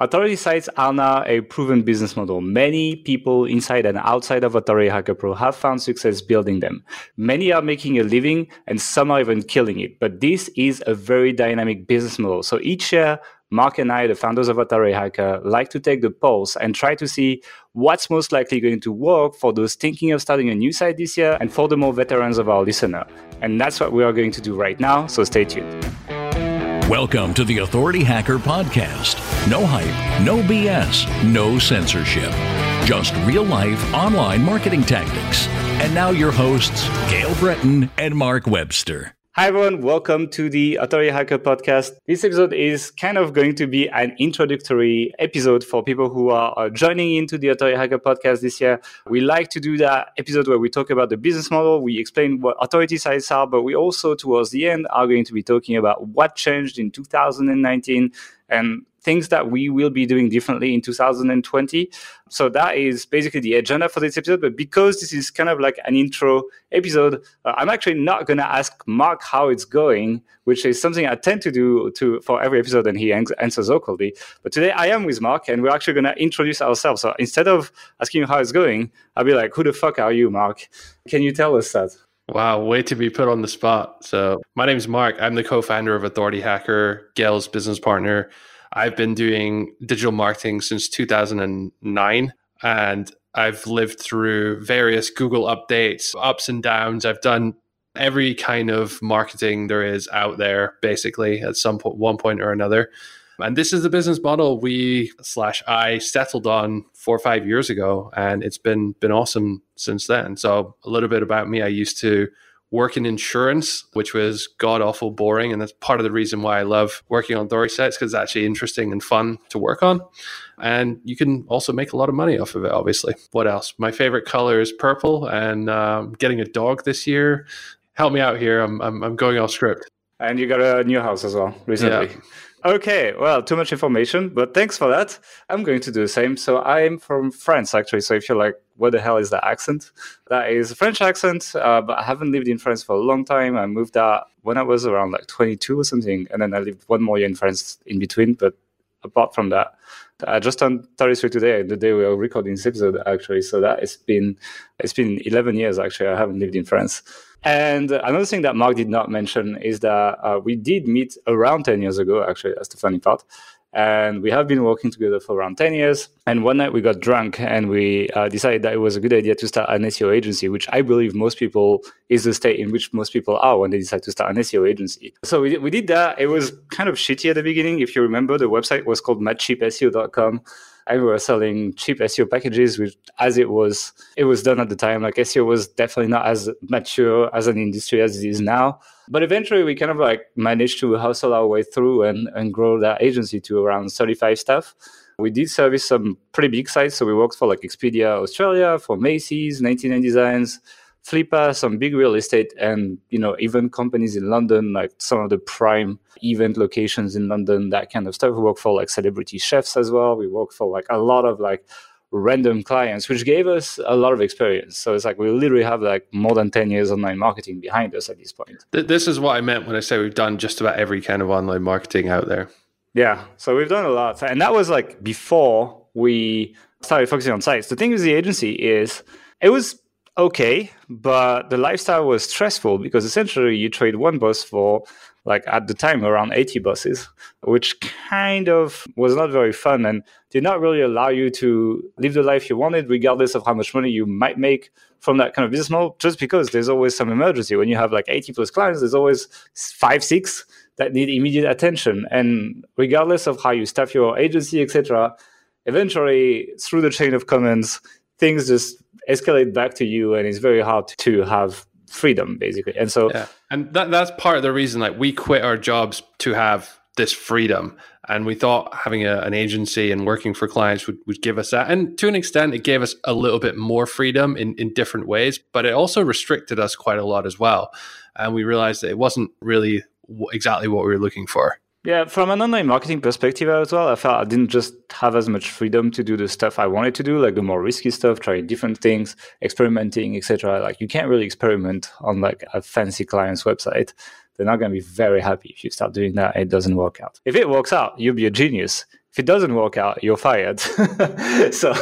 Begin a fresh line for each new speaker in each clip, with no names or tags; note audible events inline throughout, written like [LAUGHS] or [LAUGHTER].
Authority sites are now a proven business model. Many people inside and outside of Authority Hacker Pro have found success building them. Many are making a living and some are even killing it. But this is a very dynamic business model. So each year, Mark and I, the founders of Authority Hacker, like to take the pulse and try to see what's most likely going to work for those thinking of starting a new site this year and for the more veterans of our listener. And that's what we are going to do right now. So stay tuned.
Welcome to the Authority Hacker Podcast. No hype, no BS, no censorship. Just real life online marketing tactics. And now your hosts, Gael Breton and Mark Webster.
Hi, everyone. Welcome to the Authority Hacker podcast. This episode is kind of going to be an introductory episode for people who are joining into the Authority Hacker podcast this year. We like to do that episode where we talk about the business model, we explain what authority sites are, but we also, towards the end, are going to be talking about what changed in 2019 and things that we will be doing differently in 2020. So that is basically the agenda for this episode. But because this is kind of like an intro episode, uh, I'm actually not going to ask Mark how it's going, which is something I tend to do to for every episode, and he answers awkwardly. But today I am with Mark, and we're actually going to introduce ourselves. So instead of asking you how it's going, I'll be like, "Who the fuck are you, Mark? Can you tell us that?"
Wow, way to be put on the spot. So, my name is Mark. I'm the co founder of Authority Hacker, Gael's business partner. I've been doing digital marketing since 2009 and I've lived through various Google updates, ups and downs. I've done every kind of marketing there is out there, basically, at some point, one point or another. And this is the business model we slash I settled on four or five years ago, and it's been been awesome since then. So a little bit about me: I used to work in insurance, which was god awful boring. And that's part of the reason why I love working on Dory sites because it's actually interesting and fun to work on. And you can also make a lot of money off of it, obviously. What else? My favorite color is purple, and um, getting a dog this year. Help me out here. I'm, I'm, I'm going off script.
And you got a new house as well recently. Yeah. Okay, well, too much information, but thanks for that. I'm going to do the same. So I'm from France, actually. So if you're like, what the hell is that accent? That is a French accent, uh, but I haven't lived in France for a long time. I moved out when I was around like 22 or something, and then I lived one more year in France in between. But apart from that, I just turned 33 today, the day we are recording this episode, actually. So that it's been it's been 11 years actually. I haven't lived in France. And another thing that Mark did not mention is that uh, we did meet around 10 years ago, actually, that's the funny part. And we have been working together for around 10 years. And one night we got drunk and we uh, decided that it was a good idea to start an SEO agency, which I believe most people is the state in which most people are when they decide to start an SEO agency. So we, we did that. It was kind of shitty at the beginning. If you remember, the website was called madcheapseo.com and we were selling cheap SEO packages, which as it was, it was done at the time. Like SEO was definitely not as mature as an industry as it is now. But eventually we kind of like managed to hustle our way through and, and grow that agency to around 35 staff. We did service some pretty big sites. So we worked for like Expedia Australia, for Macy's, 99 Designs, Flippa, some big real estate, and you know even companies in London, like some of the prime event locations in London, that kind of stuff. We work for like celebrity chefs as well. We work for like a lot of like random clients, which gave us a lot of experience. So it's like we literally have like more than 10 years online marketing behind us at this point.
This is what I meant when I say we've done just about every kind of online marketing out there.
Yeah. So we've done a lot. And that was like before we started focusing on sites. The thing with the agency is it was okay, but the lifestyle was stressful because essentially you trade one bus for like at the time around 80 buses, which kind of was not very fun and did not really allow you to live the life you wanted, regardless of how much money you might make from that kind of business model, just because there's always some emergency. When you have like 80 plus clients, there's always five, six that need immediate attention. And regardless of how you staff your agency, etc., eventually through the chain of commands, things just escalate back to you and it's very hard to have freedom basically. And so
yeah. and that, that's part of the reason like we quit our jobs to have this freedom. And we thought having a, an agency and working for clients would, would give us that. And to an extent it gave us a little bit more freedom in, in different ways but it also restricted us quite a lot as well. And we realized that it wasn't really exactly what we were looking for
yeah, from an online marketing perspective as well, I felt I didn't just have as much freedom to do the stuff I wanted to do, like the more risky stuff, trying different things, experimenting, etc. Like you can't really experiment on like a fancy client's website. They're not going to be very happy if you start doing that. it doesn't work out. If it works out, you'll be a genius. if it doesn't work out, you're fired. [LAUGHS] so,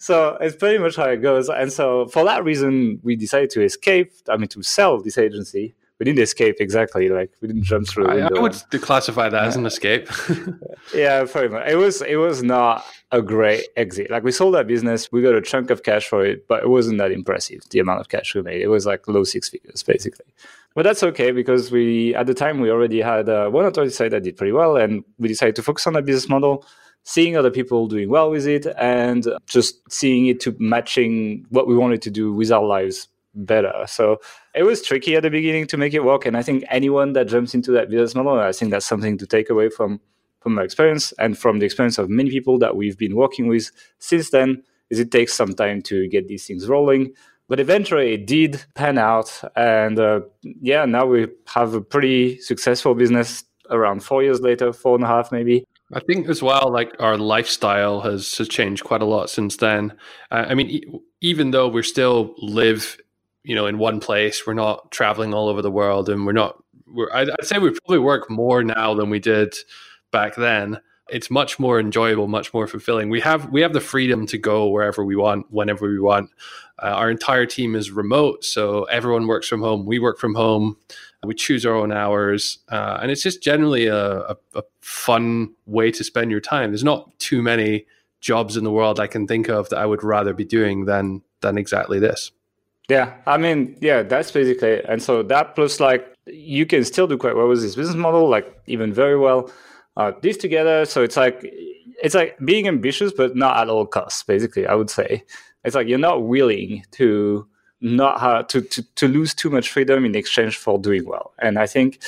so it's pretty much how it goes. And so for that reason, we decided to escape. I mean, to sell this agency. We didn't escape exactly. Like we didn't jump through.
I, I would classify that as an escape. [LAUGHS]
yeah, pretty much. It was. It was not a great exit. Like we sold that business, we got a chunk of cash for it, but it wasn't that impressive. The amount of cash we made. It was like low six figures, basically. But that's okay because we, at the time, we already had uh, one authority site that did pretty well, and we decided to focus on that business model, seeing other people doing well with it, and just seeing it to matching what we wanted to do with our lives better. So it was tricky at the beginning to make it work, and I think anyone that jumps into that business model, I think that's something to take away from from my experience and from the experience of many people that we've been working with since then. Is it takes some time to get these things rolling but eventually it did pan out and uh, yeah now we have a pretty successful business around four years later four and a half maybe
i think as well like our lifestyle has, has changed quite a lot since then uh, i mean e- even though we still live you know in one place we're not traveling all over the world and we're not we're, I'd, I'd say we probably work more now than we did back then it's much more enjoyable, much more fulfilling. We have we have the freedom to go wherever we want, whenever we want. Uh, our entire team is remote, so everyone works from home. We work from home. We choose our own hours, uh, and it's just generally a, a, a fun way to spend your time. There's not too many jobs in the world I can think of that I would rather be doing than than exactly this.
Yeah, I mean, yeah, that's basically, and so that plus like you can still do quite well with this business model, like even very well. Uh, this together, so it's like it's like being ambitious, but not at all costs. Basically, I would say it's like you're not willing to not have to, to to lose too much freedom in exchange for doing well. And I think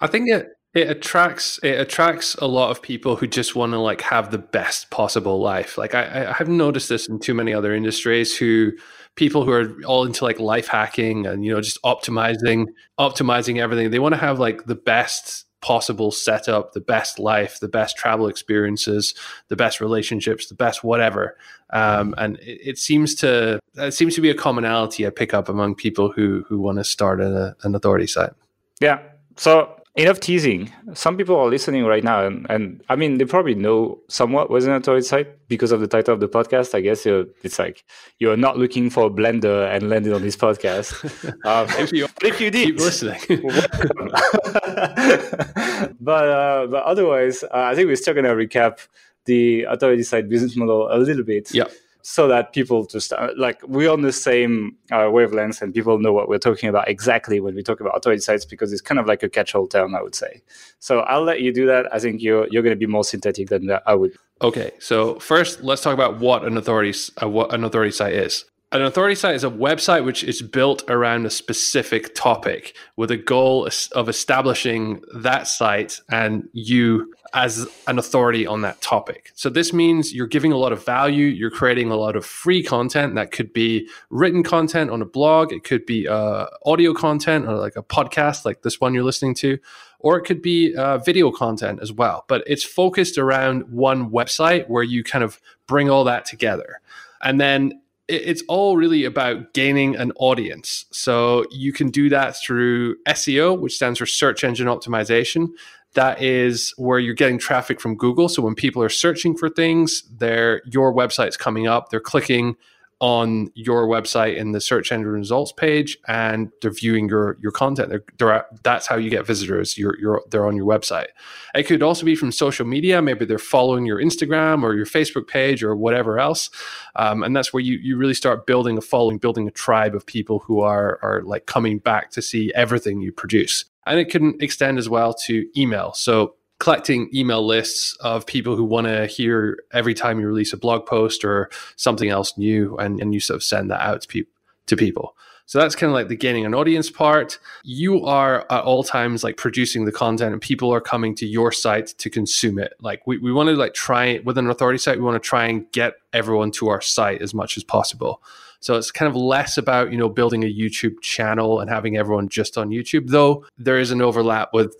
I think it it attracts it attracts a lot of people who just want to like have the best possible life. Like I, I have noticed this in too many other industries who people who are all into like life hacking and you know just optimizing optimizing everything. They want to have like the best possible setup, the best life, the best travel experiences, the best relationships, the best whatever. Um, and it, it, seems to it seems to be a commonality I pick up among people who who want to start a, an authority site.
Yeah. So enough teasing. Some people are listening right now, and, and I mean, they probably know somewhat what's an authority site because of the title of the podcast. I guess it's like you're not looking for a blender and landed on this podcast. [LAUGHS]
Um, if, you, if you did,
keep listening. [LAUGHS] [LAUGHS] but uh, but otherwise, uh, I think we're still gonna recap the authority site business model a little bit.
Yeah
so that people just like we're on the same uh, wavelength and people know what we're talking about exactly when we talk about authority sites because it's kind of like a catch-all term i would say. So i'll let you do that. I think you're you're going to be more synthetic than i would.
Okay so first let's talk about what an authority uh, what an authority site is. An authority site is a website which is built around a specific topic with a goal of establishing that site and you as an authority on that topic. So this means you're giving a lot of value, you're creating a lot of free content that could be written content on a blog, it could be uh, audio content or like a podcast like this one you're listening to, or it could be uh, video content as well. But it's focused around one website where you kind of bring all that together. And then it's all really about gaining an audience. So you can do that through SEO, which stands for search engine optimization. That is where you're getting traffic from Google. So when people are searching for things, their your website's coming up, they're clicking on your website in the search engine results page and they're viewing your your content. They're, they're, that's how you get visitors. You're, you're they're on your website. It could also be from social media. Maybe they're following your instagram or your facebook page or whatever else. Um, and that's where you you really start building a following building a tribe of people who are are like coming back to see everything you produce and it can extend as well to email. So collecting email lists of people who want to hear every time you release a blog post or something else new and, and you sort of send that out to, pe- to people. So that's kind of like the gaining an audience part. You are at all times like producing the content and people are coming to your site to consume it. Like we, we want to like try with an authority site we want to try and get everyone to our site as much as possible so it's kind of less about, you know, building a YouTube channel and having everyone just on YouTube, though there is an overlap with.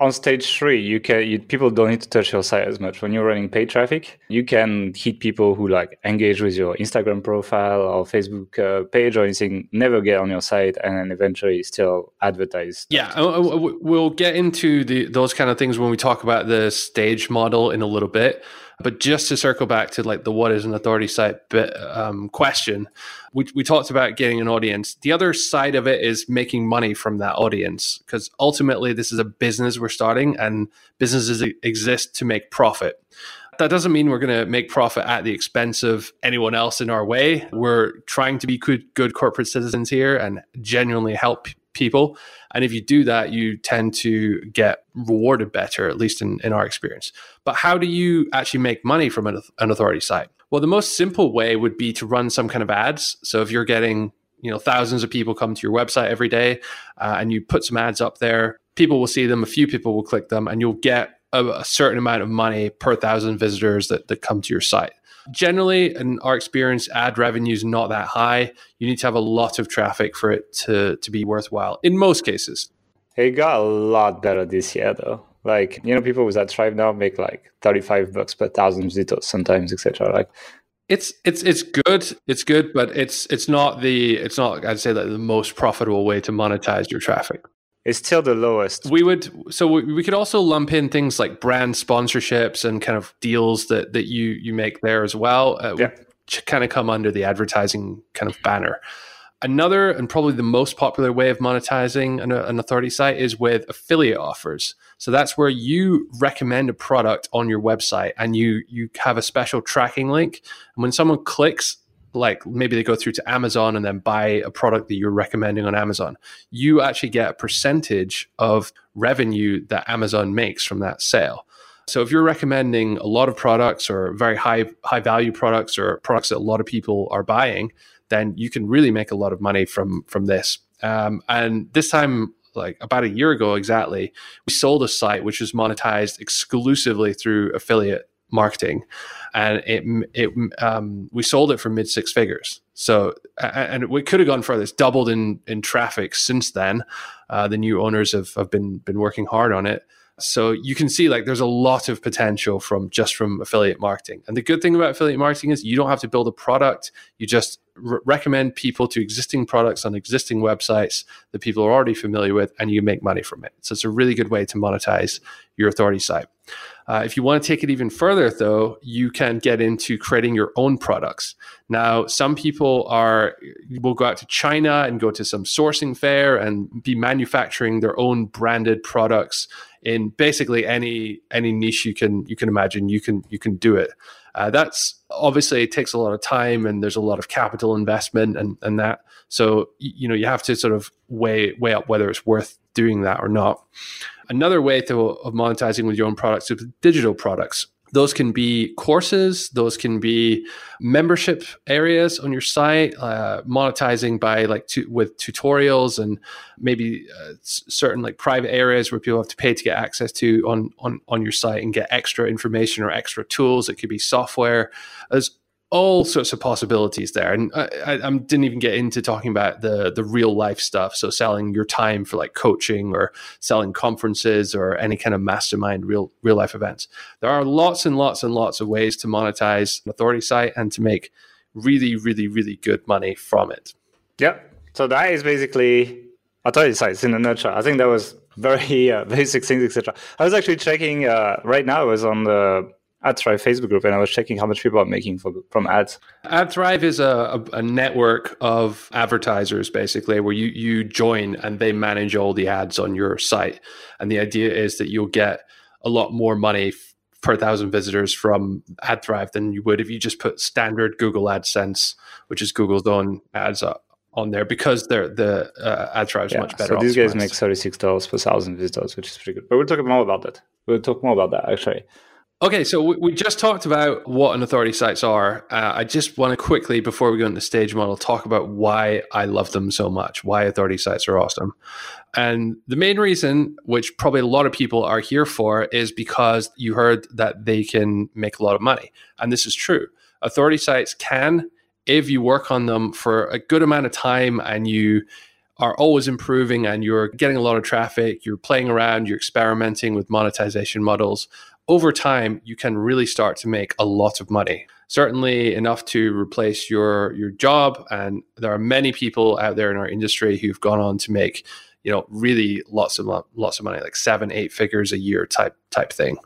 On stage three, you can you, people don't need to touch your site as much. When you're running paid traffic, you can hit people who like engage with your Instagram profile or Facebook uh, page or anything, never get on your site, and then eventually still advertise.
Yeah, we'll get into the those kind of things when we talk about the stage model in a little bit. But just to circle back to like the what is an authority site bit, um, question, we, we talked about getting an audience. The other side of it is making money from that audience because ultimately this is a business we're starting and businesses exist to make profit. That doesn't mean we're going to make profit at the expense of anyone else in our way. We're trying to be good, good corporate citizens here and genuinely help people. And if you do that, you tend to get rewarded better, at least in, in our experience. But how do you actually make money from an, an authority site? Well, the most simple way would be to run some kind of ads. So if you're getting you know thousands of people come to your website every day uh, and you put some ads up there people will see them a few people will click them and you'll get a, a certain amount of money per thousand visitors that, that come to your site generally in our experience ad revenue is not that high. You need to have a lot of traffic for it to, to be worthwhile in most cases.
It got a lot better this year though. Like you know people with AdThrive now make like 35 bucks per thousand visitors sometimes etc like
it's it's it's good. It's good but it's it's not the it's not i'd say that the most profitable way to monetize your traffic
it's still the lowest.
We would so we, could also lump in things like brand sponsorships and kind of deals that that you you make there as well. Uh, yeah. kind of come under the advertising kind of banner. Another and probably the most popular way of monetizing an, an, authority site is with affiliate offers. So that's where you recommend a product on your website and you you have a special tracking link. And when someone clicks like maybe they go through to Amazon and then buy a product that you're recommending on Amazon, you actually get a percentage of revenue that Amazon makes from that sale. So if you're recommending a lot of products or very high high value products or products that a lot of people are buying, then you can really make a lot of money from from this. Um, and this time, like about a year ago exactly, we sold a site which was monetized exclusively through affiliate marketing, and it it um, we sold it for mid six figures. So and we could have gone further. It's doubled in in traffic since then. Uh, the new owners have have been been working hard on it. So you can see like there's a lot of potential from just from affiliate marketing. And the good thing about affiliate marketing is you don't have to build a product. You just re- recommend people to existing products on existing websites that people are already familiar with, and you make money from it. So it's a really good way to monetize your authority site. Uh, if you want to take it even further, though, you can get into creating your own products. Now, some people are will go out to China and go to some sourcing fair and be manufacturing their own branded products in basically any any niche you can you can imagine. You can you can do it. Uh, that's obviously it takes a lot of time and there's a lot of capital investment and and that. So you know you have to sort of weigh weigh up whether it's worth doing that or not. Another way to, of monetizing with your own products is digital products. Those can be courses, those can be membership areas on your site, uh, monetizing by like to, with tutorials and maybe uh, certain like private areas where people have to pay to get access to on on on your site and get extra information or extra tools. It could be software. There's all sorts of possibilities there. And I, I, I, didn't even get into talking about the the real life stuff. So selling your time for like coaching or selling conferences or any kind of mastermind real real life events. There are lots and lots and lots of ways to monetize an authority site and to make really, really, really good money from it.
Yeah. So that is basically authority sites in a nutshell. I think that was very uh, [LAUGHS] basic things, etc. I was actually checking uh, right now. I was on the AdThrive Facebook group and I was checking how much people are making for, from ads.
AdThrive is a, a, a, network of advertisers basically where you, you join and they manage all the ads on your site. And the idea is that you'll get a lot more money f- per thousand visitors from AdThrive than you would if you just put standard Google AdSense, which is Google's own ads up on there because they're the uh, AdThrive is yeah, much better.
So these guys make thirty six dollars per thousand visitors, which is pretty good. But we'll talk more about that. We'll talk more about that actually.
Okay, so we just talked about what an authority sites are. Uh, I just want to quickly, before we go into the stage model, talk about why I love them so much, why authority sites are awesome. And the main reason, which probably a lot of people are here for, is because you heard that they can make a lot of money. And this is true. Authority sites can, if you work on them for a good amount of time and you are always improving and you're getting a lot of traffic, you're playing around, you're experimenting with monetization models, over time you can really start to make a lot of money certainly enough to replace your your job and there are many people out there in our industry who've gone on to make you know, really lots of lots of money, like seven, eight figures a year type type thing.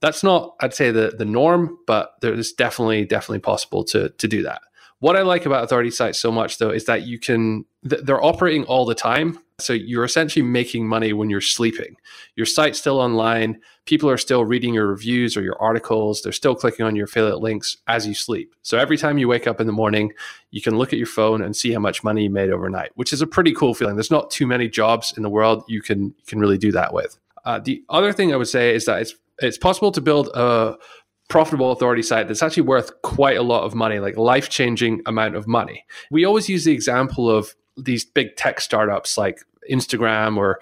That's not, I'd say, the the norm, but there's definitely definitely possible to to do that. What I like about authority sites so much, though, is that you can, they're operating all the time. So you're essentially making money when you're sleeping. Your site's still online. People are still reading your reviews or your articles. They're still clicking on your affiliate links as you sleep. So every time you wake up in the morning, you can look at your phone and see how much money you made overnight, which is a pretty cool feeling. There's not too many jobs in the world you can can really do that with. Uh, the other thing I would say is that it's it's possible to build a profitable authority site that's actually worth quite a lot of money, like life changing amount of money. We always use the example of these big tech startups like Instagram or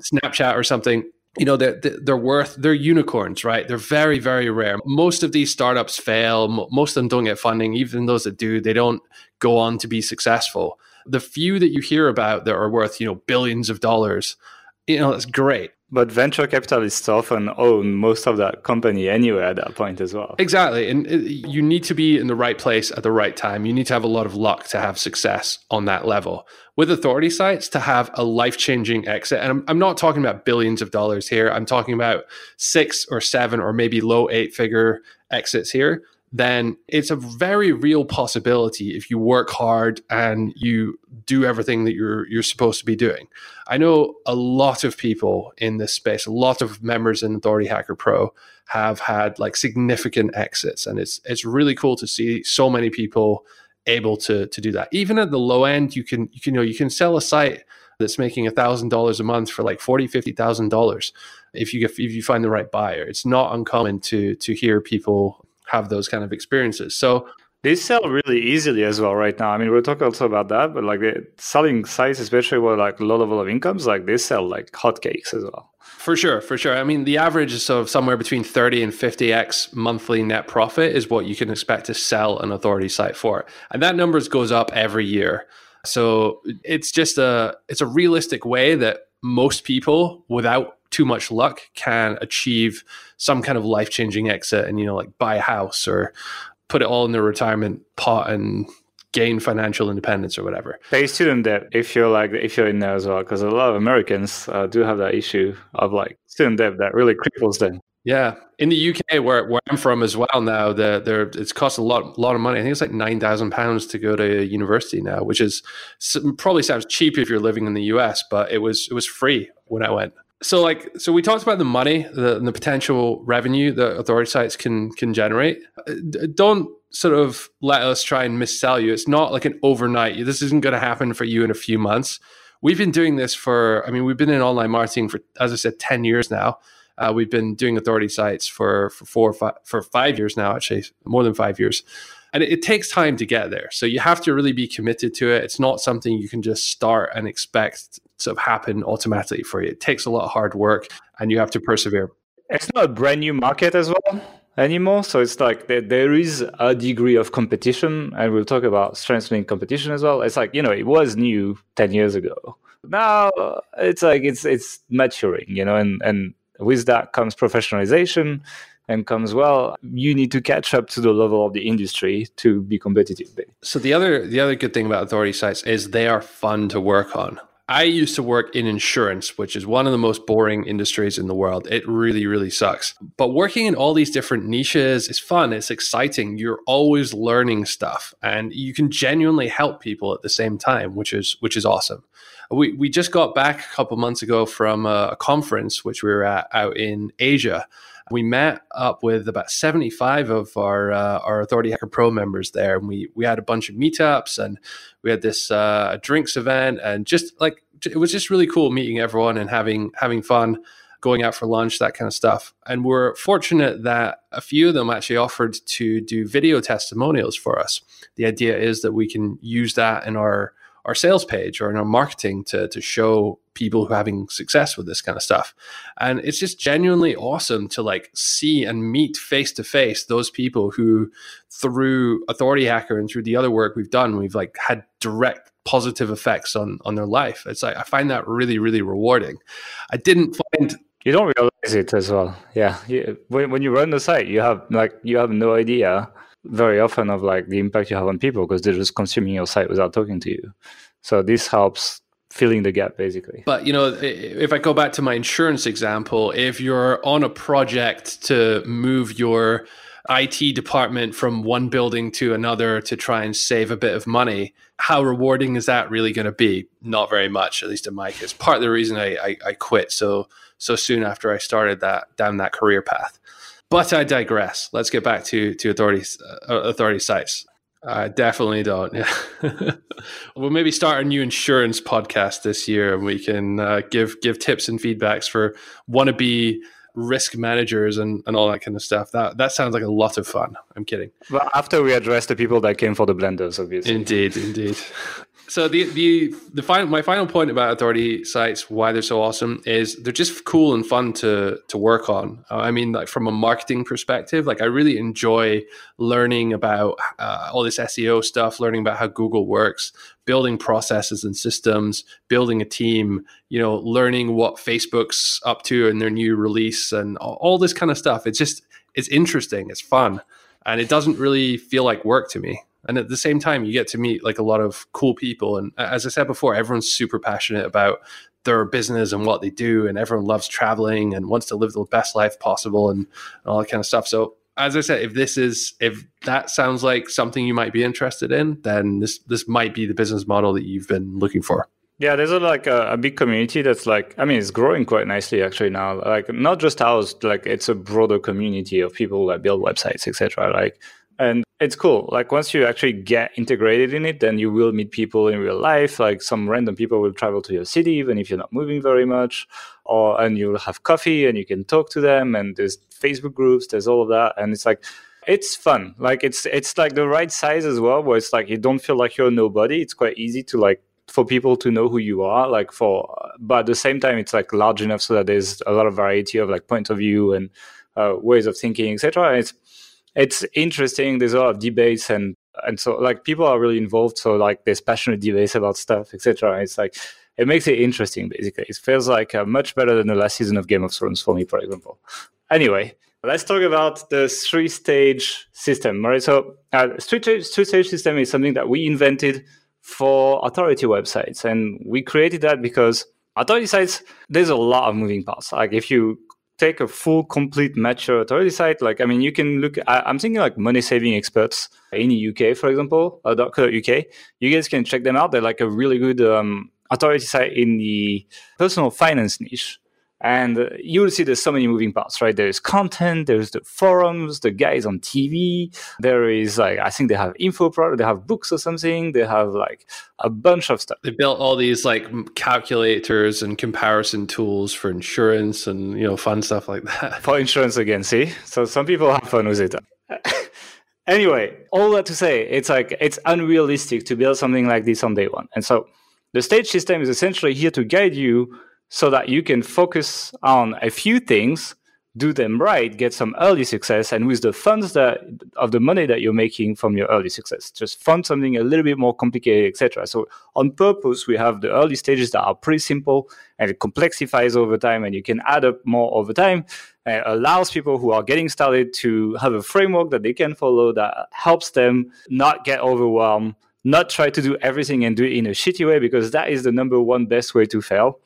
Snapchat or something. You know, they're, they're worth, they're unicorns, right? They're very, very rare. Most of these startups fail. Most of them don't get funding. Even those that do, they don't go on to be successful. The few that you hear about that are worth, you know, billions of dollars, you know, that's great.
But venture capitalists often own most of that company anyway at that point as well.
Exactly. And uh, you need to be in the right place at the right time. You need to have a lot of luck to have success on that level. With authority sites, to have a life changing exit, and I'm, I'm not talking about billions of dollars here, I'm talking about six or seven or maybe low eight figure exits here then it's a very real possibility if you work hard and you do everything that you're you're supposed to be doing. I know a lot of people in this space, a lot of members in Authority Hacker Pro have had like significant exits and it's it's really cool to see so many people able to to do that. Even at the low end, you can you can you know you can sell a site that's making a thousand dollars a month for like forty fifty thousand dollars if you if you find the right buyer. It's not uncommon to to hear people have those kind of experiences. So
they sell really easily as well right now. I mean, we'll talk also about that, but like the selling sites, especially with like low level of incomes, like they sell like hotcakes as well.
For sure, for sure. I mean, the average is sort of somewhere between 30 and 50x monthly net profit is what you can expect to sell an authority site for. And that numbers goes up every year. So it's just a it's a realistic way that most people without too much luck can achieve some kind of life changing exit and you know like buy a house or put it all in their retirement pot and gain financial independence or whatever.
Pay student debt if you're like if you're in there as well, because a lot of Americans uh, do have that issue of like student debt that really cripples them.
Yeah, in the UK where where I'm from as well now, the there it's cost a lot lot of money. I think it's like nine thousand pounds to go to university now, which is probably sounds cheap if you're living in the US, but it was it was free when I went so like so we talked about the money the, the potential revenue that authority sites can can generate. Don't sort of let us try and missell you. It's not like an overnight. This isn't going to happen for you in a few months. We've been doing this for i mean we've been in online marketing for as i said 10 years now. Uh, we've been doing authority sites for for four five for five years now actually more than five years and it, it takes time to get there so you have to really be committed to it it's not something you can just start and expect to happen automatically for you. It takes a lot of hard work and you have to persevere.
It's not a brand new market as well anymore. So it's like there, there is a degree of competition, and we'll talk about strengthening competition as well. It's like you know it was new ten years ago. Now it's like it's it's maturing, you know, and and with that comes professionalization and comes well you need to catch up to the level of the industry to be competitive
so the other the other good thing about authority sites is they are fun to work on I used to work in insurance, which is one of the most boring industries in the world. It really, really sucks. But working in all these different niches is fun. It's exciting. You're always learning stuff and you can genuinely help people at the same time, which is which is awesome. We we just got back a couple months ago from a, a conference which we were at out in Asia we met up with about 75 of our uh, our Authority Hacker Pro members there, and we we had a bunch of meetups and we had this uh, drinks event, and just like it was just really cool meeting everyone and having having fun going out for lunch, that kind of stuff. And we're fortunate that a few of them actually offered to do video testimonials for us. The idea is that we can use that in our our sales page or in our marketing to, to show people who are having success with this kind of stuff. And it's just genuinely awesome to like see and meet face to face those people who through Authority Hacker and through the other work we've done, we've like had direct positive effects on on their life. It's like I find that really, really rewarding. I didn't find
you don't realize it as well. Yeah. You, when, when you run the site, you have like you have no idea very often of like the impact you have on people because they're just consuming your site without talking to you. So this helps filling the gap basically.
But you know, if I go back to my insurance example, if you're on a project to move your IT department from one building to another to try and save a bit of money, how rewarding is that really going to be? Not very much, at least in my case. Part of the reason I, I, I quit so so soon after I started that down that career path. But I digress. Let's get back to to authorities uh, authority sites. I definitely don't. Yeah. [LAUGHS] we'll maybe start a new insurance podcast this year, and we can uh, give give tips and feedbacks for wannabe risk managers and, and all that kind of stuff. That that sounds like a lot of fun. I'm kidding.
But after we address the people that came for the blenders, obviously.
Indeed, indeed. So the the the final my final point about authority sites, why they're so awesome, is they're just cool and fun to to work on. Uh, I mean, like from a marketing perspective, like I really enjoy learning about uh, all this SEO stuff, learning about how Google works, building processes and systems, building a team. You know, learning what Facebook's up to in their new release and all, all this kind of stuff. It's just it's interesting, it's fun, and it doesn't really feel like work to me and at the same time you get to meet like a lot of cool people and as i said before everyone's super passionate about their business and what they do and everyone loves traveling and wants to live the best life possible and, all that kind of stuff so as i said if this is if that sounds like something you might be interested in then this this might be the business model that you've been looking for
yeah, there's a, like a, a, big community that's like, I mean, it's growing quite nicely actually now. Like not just ours, like it's a broader community of people that build websites, etc. Like and it's cool. Like once you actually get integrated in it then you will meet people in real life. Like some random people will travel to your city even if you're not moving very much or and you'll have coffee and you can talk to them and there's facebook groups there's all of that. And it's like it's fun. Like it's it's like the right size as well where it's like you don't feel like you're nobody. It's quite easy to like for people to know who you are. Like for but at the same time it's like large enough so that there's a lot of variety of like point of view and uh, ways of thinking etc it's it's interesting. There's a lot of debates and and so like people are really involved. So like there's passionate debates about stuff, etc. It's like it makes it interesting. Basically, it feels like uh, much better than the last season of Game of Thrones for me, for example. Anyway, let's talk about the three stage system. Right. So uh, three stage system is something that we invented for authority websites, and we created that because authority sites there's a lot of moving parts. Like if you take a full, complete mature authority site, like I mean, you can look. I, am thinking like money saving experts in the UK, for example, uh, .co.uk. You guys can check them out. They're like a really good um, authority site in the personal finance niche. And you will see there's so many moving parts, right? There's content, there's the forums, the guys on TV. There is like, I think they have info product, they have books or something. They have like a bunch of stuff.
They built all these like calculators and comparison tools for insurance and, you know, fun stuff like that.
For insurance again, see? So some people have fun with it. [LAUGHS] anyway, all that to say, it's like, it's unrealistic to build something like this on day one. And so the stage system is essentially here to guide you so that you can focus on a few things do them right get some early success and with the funds that of the money that you're making from your early success. Just fund something a little bit more complicated etc so on purpose we have the early stages that are pretty simple and it complexifies over time and you can add up more over time. And allows people who are getting started to have a framework that they can follow that helps them not get overwhelmed not try to do everything and do it in a shitty way because that is the number one best way to fail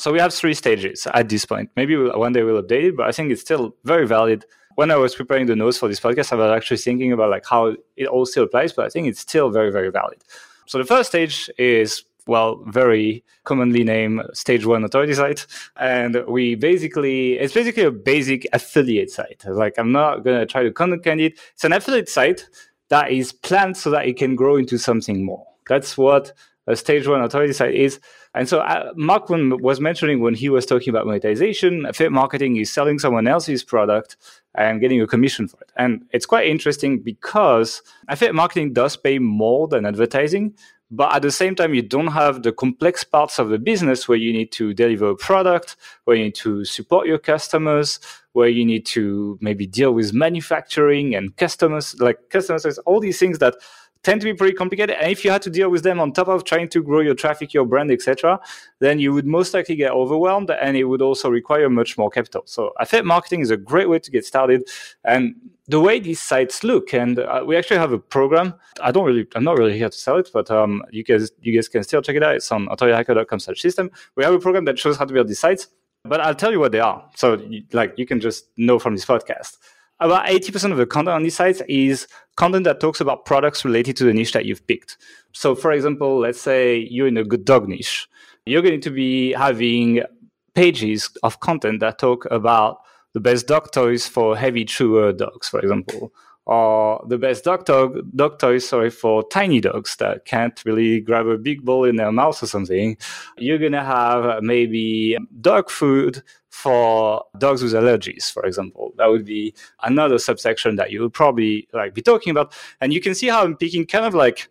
so we have three stages at this point. Maybe one day we'll update it, but I think it's still very valid. When I was preparing the notes for this podcast, I was actually thinking about like how it all still applies, but I think it's still very, very valid. So the first stage is well, very commonly named stage one authority site. And we basically, it's basically a basic affiliate site. Like, I'm not going to try to content it. It's an affiliate site that is planned so that it can grow into something more. That's what a stage one authority site is. And so uh, Mark was mentioning when he was talking about monetization, affiliate marketing is selling someone else's product and getting a commission for it. And it's quite interesting because affiliate marketing does pay more than advertising, but at the same time, you don't have the complex parts of the business where you need to deliver a product, where you need to support your customers, where you need to maybe deal with manufacturing and customers, like customers, all these things that tend to be pretty complicated. And if you had to deal with them on top of trying to grow your traffic, your brand, etc., then you would most likely get overwhelmed and it would also require much more capital. So affiliate marketing is a great way to get started. And the way these sites look, and uh, we actually have a program. I don't really, I'm not really here to sell it, but um, you guys, you guys can still check it out. It's on authorityhacker.com/system. We have a program that shows how to build these sites, but I'll tell you what they are. So, like, you can just know from this podcast about 80% of the content on these sites is content that talks about products related to the niche that you've picked. So, for example, let's say you're in a good dog niche. You're going to be having pages of content that talk about the best dog toys for heavy chewer dogs, for example, or the best dog, dog, dog toys sorry, for tiny dogs that can't really grab a big ball in their mouth or something. You're going to have maybe dog food for dogs with allergies, for example. That would be another subsection that you would probably like be talking about. And you can see how I'm picking kind of like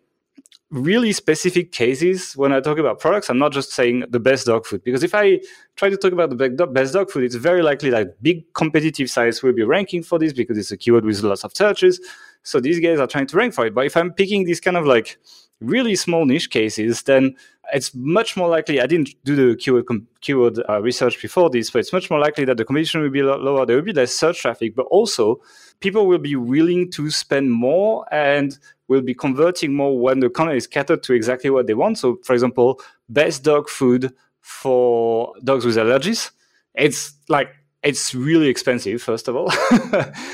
really specific cases when I talk about products. I'm not just saying the best dog food because if I try to talk about the best dog food, it's very likely that big competitive sites will be ranking for this because it's a keyword with lots of searches. So these guys are trying to rank for it. But if I'm picking these kind of like really small niche cases, then it's much more likely. I didn't do the keyword keyword uh, research before this, but it's much more likely that the competition will be lower. There will be less search traffic, but also people will be willing to spend more and will be converting more when the content is catered to exactly what they want. So, for example, best dog food for dogs with allergies. It's like it's really expensive first of all [LAUGHS]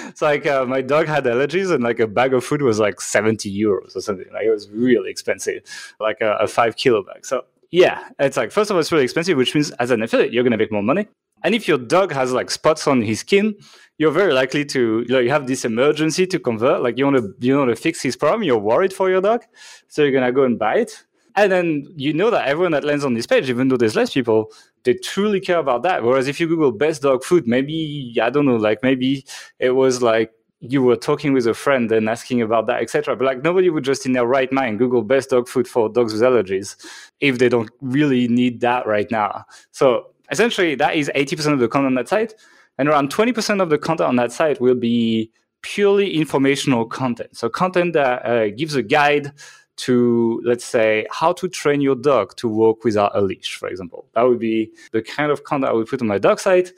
it's like uh, my dog had allergies and like a bag of food was like 70 euros or something like it was really expensive like a, a five kilo bag so yeah it's like first of all it's really expensive which means as an affiliate you're going to make more money and if your dog has like spots on his skin you're very likely to you, know, you have this emergency to convert like you want to you want to fix his problem you're worried for your dog so you're to go and buy it and then you know that everyone that lands on this page, even though there's less people, they truly care about that. Whereas if you Google best dog food, maybe I don't know, like maybe it was like you were talking with a friend and asking about that, etc. But like nobody would just in their right mind Google best dog food for dogs with allergies if they don't really need that right now. So essentially, that is 80% of the content on that site, and around 20% of the content on that site will be purely informational content. So content that uh, gives a guide to let's say how to train your dog to walk without a leash for example. That would be the kind of content i would put on my dog site.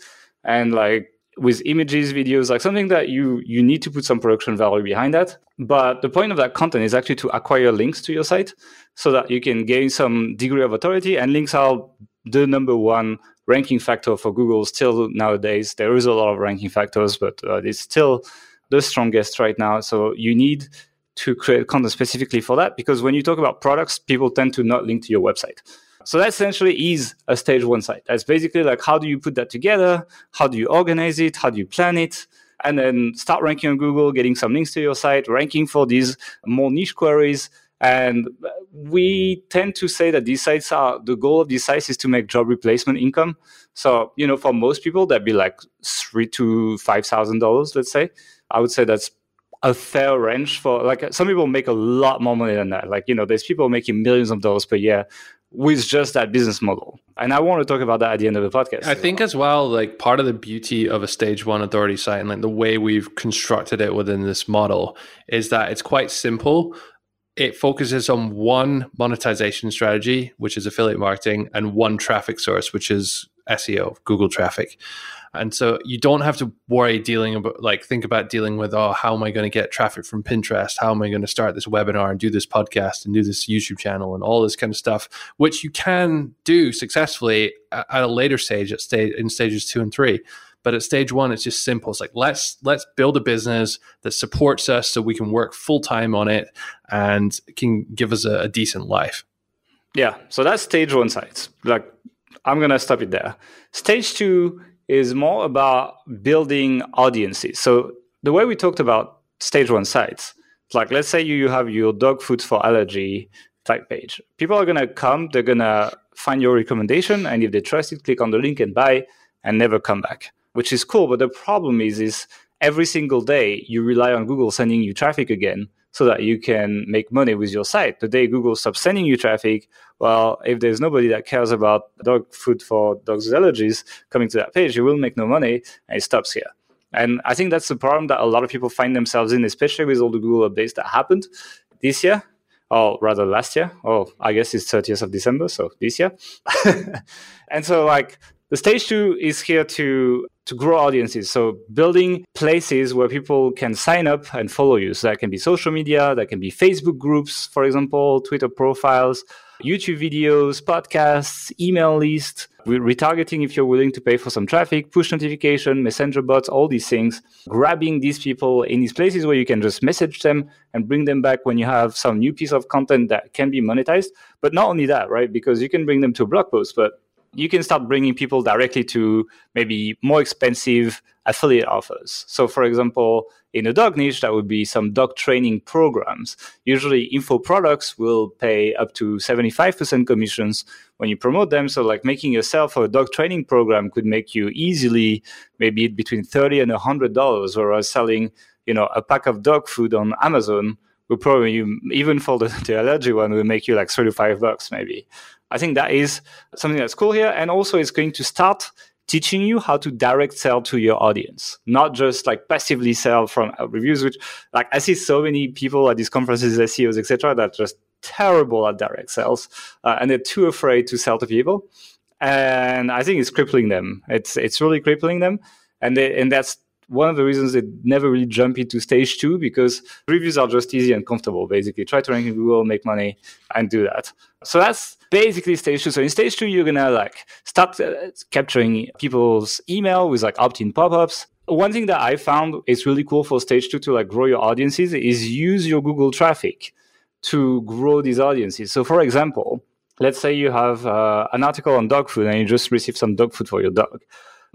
And like with images videos like something that you you need to put some production value behind that. But the point of that content is actually to acquire links to your site so that you can gain some degree of authority and links are the number one ranking factor for google still nowadays there is a lot of ranking factors but uh, it's still the strongest right now so you need to create content specifically for that because when you talk about products, people tend to not link to your website. So that essentially is a stage one site. That's basically like how do you put that together? How do you organize it? How do you plan it? And then start ranking on Google, getting some links to your site, ranking for these more niche queries. And we tend to say that these sites are the goal of these sites is to make job replacement income. So, you know, for most people, that'd be like three to five thousand dollars, let's say. I would say that's a fair range for like some people make a lot more money than that. Like, you know, there's people making millions of dollars per year with just that business model. And I want to talk about that at the end of the podcast.
I think as well, like part of the beauty of a stage one authority site and like the way we've constructed it within this model is that it's quite simple. It focuses on one monetization strategy, which is affiliate marketing, and one traffic source, which is SEO, Google traffic. And so you don't have to worry dealing about like think about dealing with oh how am I going to get traffic from Pinterest? How am I going to start this webinar and do this podcast and do this YouTube channel and all this kind of stuff, which you can do successfully at a later stage at stage in stages two and three. But at stage one, it's just simple. It's like let's let's build a business that supports us so we can work full time on it and can give us a, a decent life.
Yeah. So that's stage one sites. Like I'm gonna stop it there. Stage two is more about building audiences. So the way we talked about stage one sites, like let's say you have your dog food for allergy type page. People are gonna come, they're gonna find your recommendation, and if they trust it, click on the link and buy and never come back. Which is cool, but the problem is is every single day you rely on Google sending you traffic again so that you can make money with your site. The day Google stops sending you traffic, well, if there's nobody that cares about dog food for dogs allergies coming to that page, you will make no money and it stops here. And I think that's the problem that a lot of people find themselves in, especially with all the Google updates that happened. this year, or rather last year. Oh, I guess it's 30th of December, so this year. [LAUGHS] and so like the stage two is here to to grow audiences. So building places where people can sign up and follow you. So that can be social media, that can be Facebook groups, for example, Twitter profiles, YouTube videos, podcasts, email lists, retargeting if you're willing to pay for some traffic, push notification, messenger bots, all these things, grabbing these people in these places where you can just message them and bring them back when you have some new piece of content that can be monetized. But not only that, right? Because you can bring them to blog post, but you can start bringing people directly to maybe more expensive affiliate offers. So, for example, in a dog niche, that would be some dog training programs. Usually, info products will pay up to 75% commissions when you promote them. So, like making yourself a dog training program could make you easily maybe between 30 and $100, whereas selling you know a pack of dog food on Amazon will probably even for the, [LAUGHS] the allergy one will make you like 35 bucks maybe I think that is something that's cool here. And also, it's going to start teaching you how to direct sell to your audience, not just like passively sell from reviews, which like I see so many people at these conferences, SEOs, etc., that are just terrible at direct sales uh, and they're too afraid to sell to people. And I think it's crippling them. It's it's really crippling them. And they, and that's one of the reasons they never really jump into stage two because reviews are just easy and comfortable, basically. Try to rank in Google, make money, and do that. So that's basically stage two. So in stage two, you're gonna like start uh, capturing people's email with like opt-in pop-ups. One thing that I found is really cool for stage two to like grow your audiences is use your Google traffic to grow these audiences. So for example, let's say you have uh, an article on dog food and you just received some dog food for your dog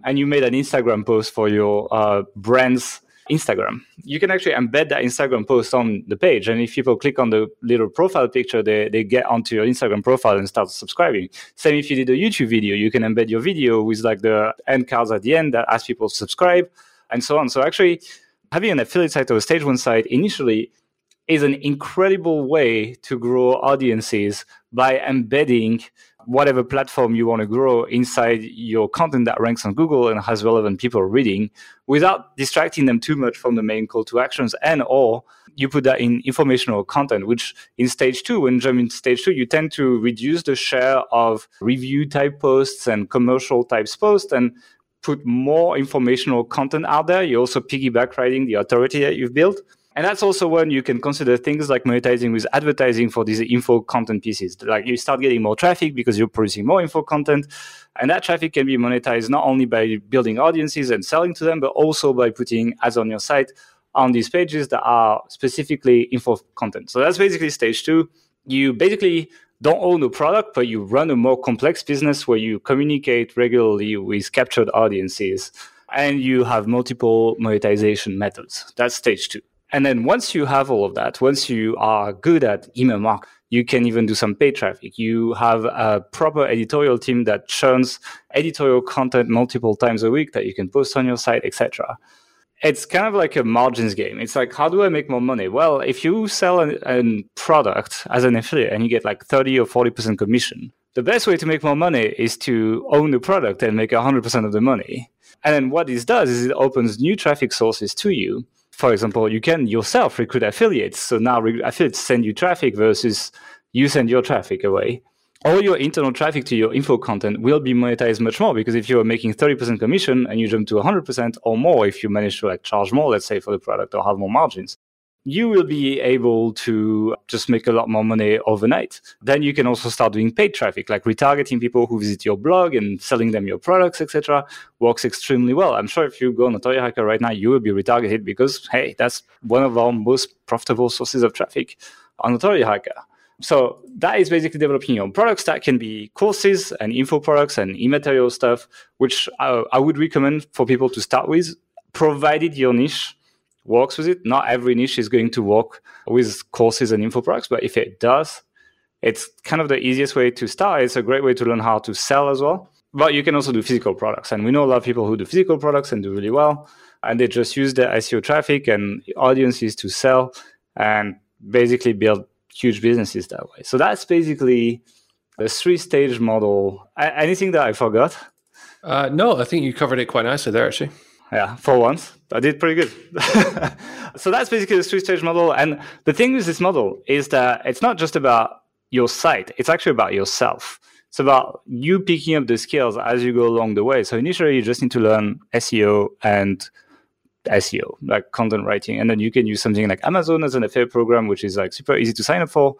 and you made an Instagram post for your uh, brand's Instagram. You can actually embed that Instagram post on the page. And if people click on the little profile picture, they, they get onto your Instagram profile and start subscribing. Same if you did a YouTube video, you can embed your video with like the end cards at the end that ask people to subscribe and so on. So actually having an affiliate site or a stage one site initially is an incredible way to grow audiences by embedding whatever platform you want to grow inside your content that ranks on Google and has relevant people reading without distracting them too much from the main call to actions and or you put that in informational content, which in stage two, when you jump into stage two, you tend to reduce the share of review type posts and commercial types posts and put more informational content out there. You also piggyback riding the authority that you've built. And that's also when you can consider things like monetizing with advertising for these info content pieces. Like you start getting more traffic because you're producing more info content. And that traffic can be monetized not only by building audiences and selling to them, but also by putting ads on your site on these pages that are specifically info content. So that's basically stage two. You basically don't own the product, but you run a more complex business where you communicate regularly with captured audiences and you have multiple monetization methods. That's stage two. And then once you have all of that, once you are good at email marketing, you can even do some paid traffic. You have a proper editorial team that churns editorial content multiple times a week that you can post on your site, etc. It's kind of like a margins game. It's like, how do I make more money? Well, if you sell a, product as an affiliate and you get like 30 or 40% commission, the best way to make more money is to own the product and make 100% of the money. And then what this does is it opens new traffic sources to you for example, you can yourself recruit affiliates. So now affiliates send you traffic versus you send your traffic away. All your internal traffic to your info content will be monetized much more because if you're making 30% commission and you jump to 100% or more, if you manage to like charge more, let's say for the product or have more margins, you will be able to just make a lot more money overnight. Then you can also start doing paid traffic, like retargeting people who visit your blog and selling them your products, etc. Works extremely well. I'm sure if you go on Authority Hacker right now, you will be retargeted because hey, that's one of our most profitable sources of traffic on Authority Hacker. So that is basically developing your own products that can be courses and info products and immaterial stuff, which I, I would recommend for people to start with, provided your niche works with it. Not every niche is going to work with courses and info products, but if it does, it's kind of the easiest way to start. It's a great way to learn how to sell as well. But you can also do physical products. And we know a lot of people who do physical products and do really well. And they just use the SEO traffic and audiences to sell and basically build huge businesses that way. So that's basically the three stage model. Anything that I forgot?
Uh, no, I think you covered it quite nicely there, actually.
Yeah, for once. I did pretty good. [LAUGHS] so that's basically the three stage model. And the thing with this model is that it's not just about your site, it's actually about yourself. It's about you picking up the skills as you go along the way. So initially, you just need to learn SEO and SEO, like content writing. And then you can use something like Amazon as an affiliate program, which is like super easy to sign up for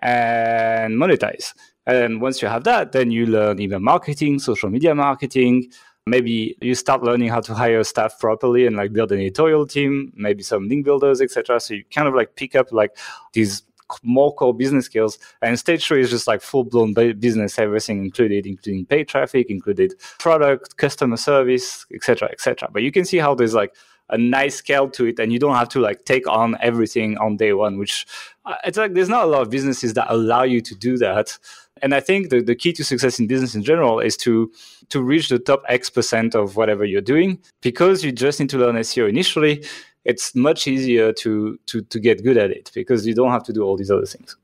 and monetize. And once you have that, then you learn email marketing, social media marketing, maybe you start learning how to hire staff properly and like build an editorial team maybe some link builders etc so you kind of like pick up like these more core business skills. And stage three is just like full-blown business everything included including paid traffic included product customer service etc etc but you can see how there's like a nice scale to it and you don't have to like take on everything on day one which uh, it's like there's not a lot of businesses that allow you to do that and I think the, the key to success in business in general is to to reach the top X percent of whatever you're doing. Because you just need to learn SEO initially, it's much easier to to to get good at it because you don't have to do all these other things.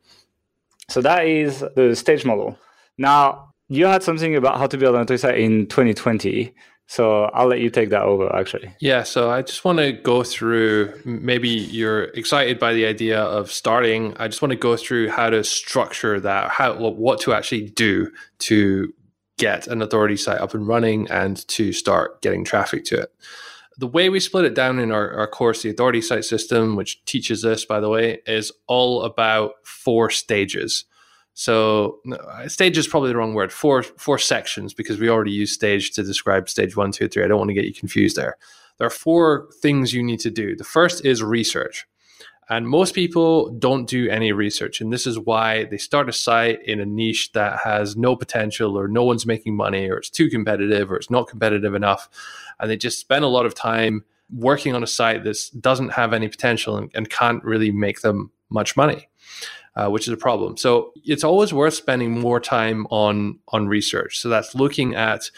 So that is the stage model. Now you had something about how to build an site in 2020. So I'll let you take that over actually.
Yeah, so I just want to go through maybe you're excited by the idea of starting. I just want to go through how to structure that, how what to actually do to get an authority site up and running and to start getting traffic to it. The way we split it down in our, our course, the authority site system, which teaches this, by the way, is all about four stages. So stage is probably the wrong word. Four four sections because we already use stage to describe stage one, two, three. I don't want to get you confused there. There are four things you need to do. The first is research. And most people don't do any research. And this is why they start a site in a niche that has no potential or no one's making money or it's too competitive or it's not competitive enough. And they just spend a lot of time working on a site that doesn't have any potential and, and can't really make them much money uh, which is a problem. So it's always worth spending more time on on research. So that's looking at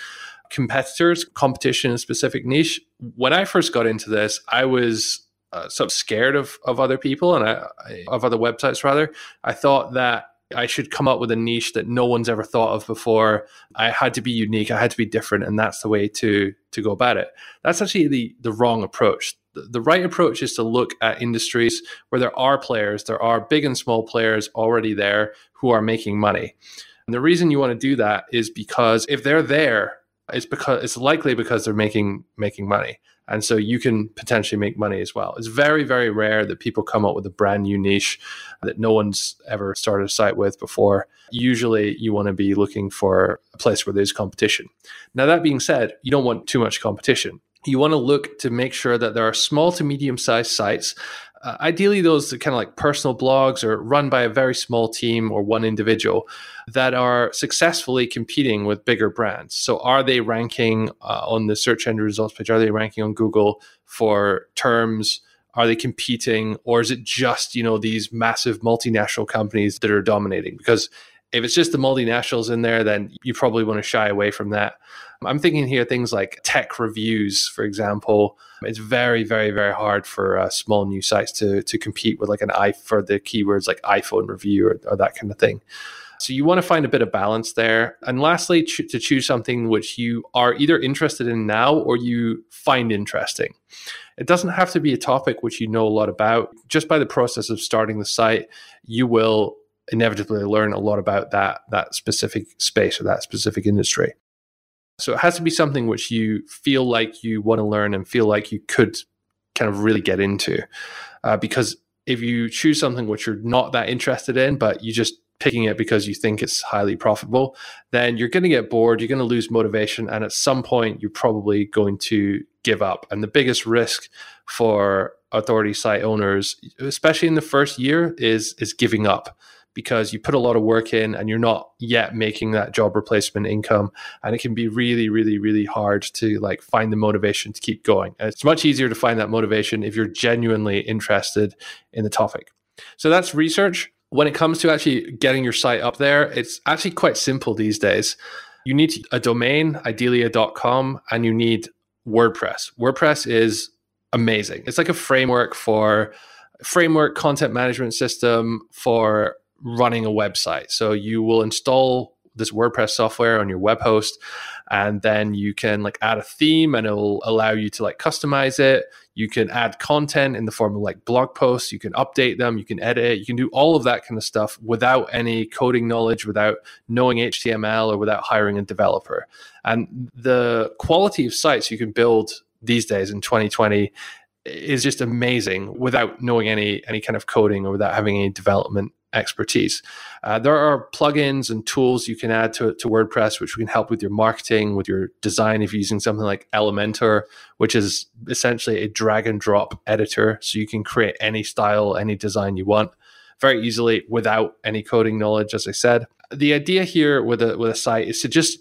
competitors, competition in a specific niche. When I first got into this, I was uh, sort of scared of of other people and I, I, of other websites rather. I thought that I should come up with a niche that no one's ever thought of before. I had to be unique. I had to be different, and that's the way to to go about it. That's actually the the wrong approach. The, right approach is to look at industries where there are players, there are big and small players already there who are making money. And the reason you want to do that is because if they're there, it's because it's likely because they're making making money and so you can potentially make money as well. It's very, very rare that people come up with a brand new niche that no one's ever started a site with before. Usually, you want to be looking for a place where there's competition. Now, that being said, you don't want too much competition. You want to look to make sure that there are small to medium sized sites uh, ideally those kind of like personal blogs or run by a very small team or one individual that are successfully competing with bigger brands. So are they ranking uh, on the search engine results page are they ranking on google for terms? Are they competing? Or is it just you know these massive multinational companies that are dominating? Because if it's just the multinationals in there then you probably want to shy away from that I'm thinking here things like tech reviews, for example. It's very, very, very hard for uh, small new sites to to compete with like an i for the keywords like iPhone review or, or that kind of thing. So you want to find a bit of balance there. And lastly, to choose something which you are either interested in now or you find interesting. It doesn't have to be a topic which you know a lot about. Just by the process of starting the site, you will inevitably learn a lot about that that specific space or that specific industry. So it has to be something which you feel like you want to learn and feel like you could kind of really get into. Uh, because if you choose something which you're not that interested in, but you just picking it because you think it's highly profitable, then you're going to get bored, you're going to lose motivation, and at some point you're probably going to give up. And the biggest risk for authority site owners, especially in the first year, is is giving up because you put a lot of work in and you're not yet making that job replacement income. And it can be really really really hard to like find the motivation to keep going. It's much easier to find that motivation if you're genuinely interested in the topic. So that's research. When it comes to actually getting your site up there it's actually quite simple these days. You need a domain ideally and you need wordpress. Wordpress is amazing. It's like a framework for framework content management system for running a website. So you will install this WordPress software on your web host and then you can like add a theme and it'll allow you to like customize it. You can add content in the form of like blog posts. You can update them. You can edit. You can do all of that kind of stuff without any coding knowledge without knowing html or without hiring a developer. And the quality of sites you can build these days in 2020 is just amazing without knowing any any kind of coding or without having any development expertise. Uh, there are plugins and tools you can add to, to WordPress, which can help with your marketing, with your design. If you're using something like Elementor, which is essentially a drag and drop editor, so you can create any style, any design you want very easily without any coding knowledge, as I said. The idea here with a with a site is to just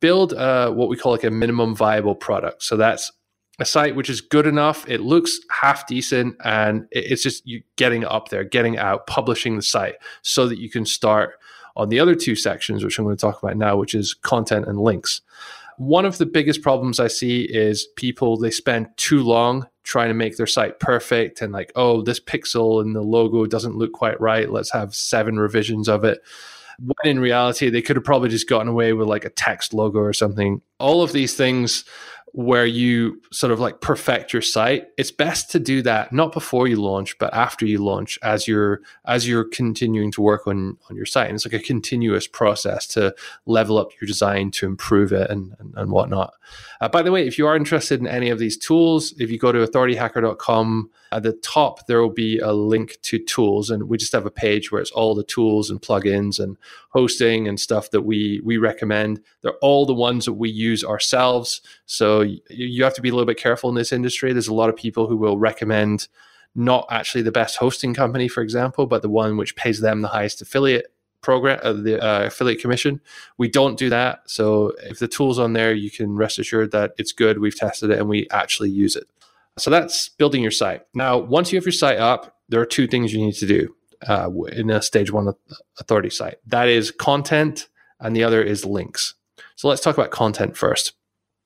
build uh, what we call like a minimum viable product. So that's a site which is good enough. It looks half decent, and it's just you getting up there, getting out, publishing the site, so that you can start on the other two sections, which I'm going to talk about now, which is content and links. One of the biggest problems I see is people they spend too long trying to make their site perfect and like, oh, this pixel and the logo doesn't look quite right. Let's have seven revisions of it. When in reality, they could have probably just gotten away with like a text logo or something. All of these things where you sort of like perfect your site it's best to do that not before you launch but after you launch as you're as you're continuing to work on on your site. And it's like a continuous process to level up your design to improve it and and, and whatnot. Uh, by the way if you are interested in any of these tools if you go to authorityhacker.com at the top there will be a link to tools. And we just have a page where it's all the tools and plugins and hosting and stuff that we we recommend. They're all the ones that we use ourselves. So you have to be a little bit careful in this industry there's a lot of people who will recommend not actually the best hosting company for example but the one which pays them the highest affiliate program uh, the uh, affiliate commission we don't do that so if the tools on there you can rest assured that it's good we've tested it and we actually use it so that's building your site. Now, once you have your site up, there are two things you need to do uh, in a stage one authority site. That is content, and the other is links. So let's talk about content first.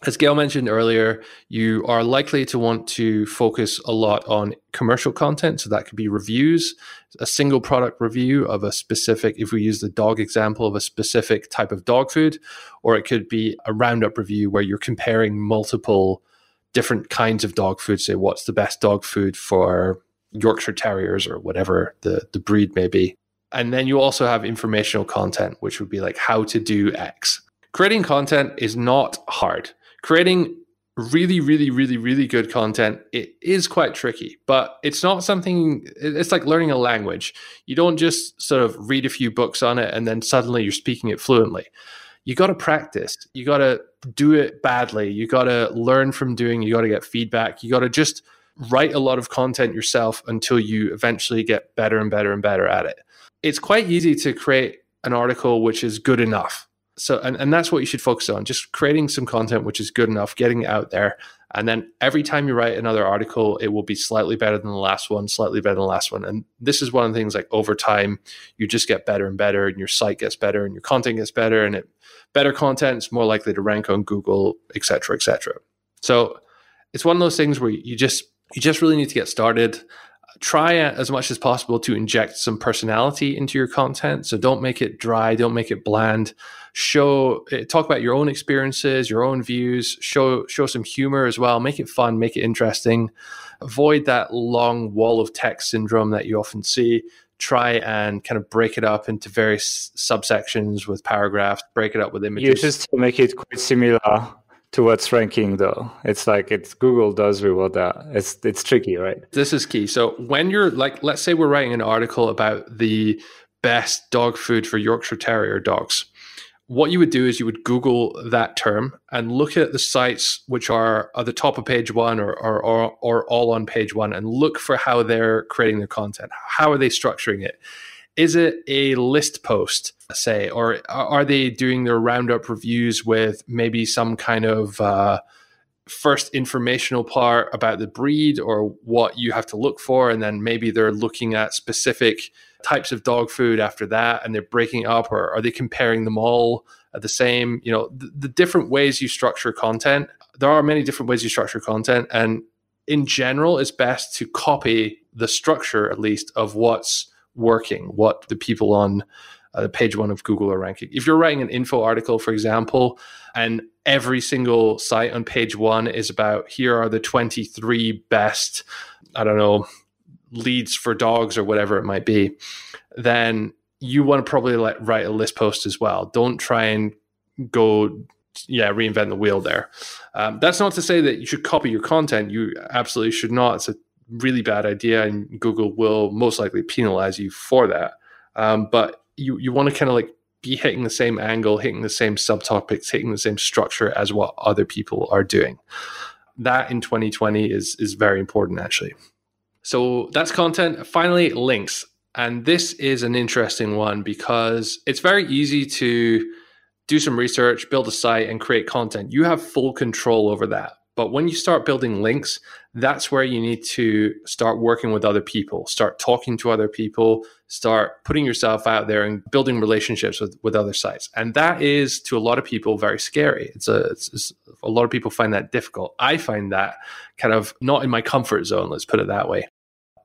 As Gael mentioned earlier, you are likely to want to focus a lot on commercial content. So that could be reviews, a single product review of a specific, if we use the dog example, of a specific type of dog food, or it could be a roundup review where you're comparing multiple different kinds of dog food. Say, what's the best dog food for Yorkshire Terriers or whatever the, the breed may be. And then you also have informational content, which would be like how to do X. Creating content is not hard. Creating really, really, really, really good content, it is quite tricky, but it's not something, it's like learning a language. You don't just sort of read a few books on it and then suddenly you're speaking it fluently you got to practice. You got to do it badly. You got to learn from doing. You got to get feedback. You got to just write a lot of content yourself until you eventually get better and better and better at it. It's quite easy to create an article which is good enough. So, and, and that's what you should focus on just creating some content which is good enough, getting it out there. And then every time you write another article, it will be slightly better than the last one, slightly better than the last one. And this is one of the things like over time, you just get better and better, and your site gets better, and your content gets better, and it better content is more likely to rank on Google, et cetera, et cetera. So it's one of those things where you just you just really need to get started. Try as much as possible to inject some personality into your content. So don't make it dry, don't make it bland. Show eh, talk about your own experiences, your own views. Show show some humor as well. Make it fun, make it interesting. Avoid that long wall of text syndrome that you often see try and kind of break it up into various subsections with paragraphs, break it up with images.
You just make it quite similar to what's ranking though. It's like it's Google does reward that. It's it's tricky, right?
This is key. So when you're like let's say we're writing an article about the best dog food for Yorkshire Terrier dogs what you would do is you would Google that term and look at the sites which are at the top of page one or, or, or, or, all on page one and look for how they're creating their content. How are they structuring it? Is it a list post, say, or are they doing their roundup reviews with maybe some kind of uh, first informational part about the breed or what you have to look for? And then maybe they're looking at specific types of dog food after that and they're breaking up or are they comparing them all at the same you know the, the different ways you structure content there are many different ways you structure content and in general it's best to copy the structure at least of what's working what the people on uh, page one of Google are ranking. If you're writing an info article, for example, and every single site on page one is about here are the 23 best, I don't know, leads for dogs or whatever it might be, then you want to probably let write a list post as well. Don't try and go yeah reinvent the wheel there. Um, that's not to say that you should copy your content. You absolutely should not. It's a really bad idea, and Google will most likely penalize you for that. Um, but you you want to kind of like be hitting the same angle, hitting the same subtopics, hitting the same structure as what other people are doing. That in 2020 is is very important actually. So that's content. Finally, links. And this is an interesting one because it's very easy to do some research, build a site, and create content. You have full control over that. But when you start building links, that's where you need to start working with other people, start talking to other people, start putting yourself out there and building relationships with, with other sites. And that is to a lot of people very scary. It's a, it's, it's, a lot of people find that difficult. I find that kind of not in my comfort zone, let's put it that way.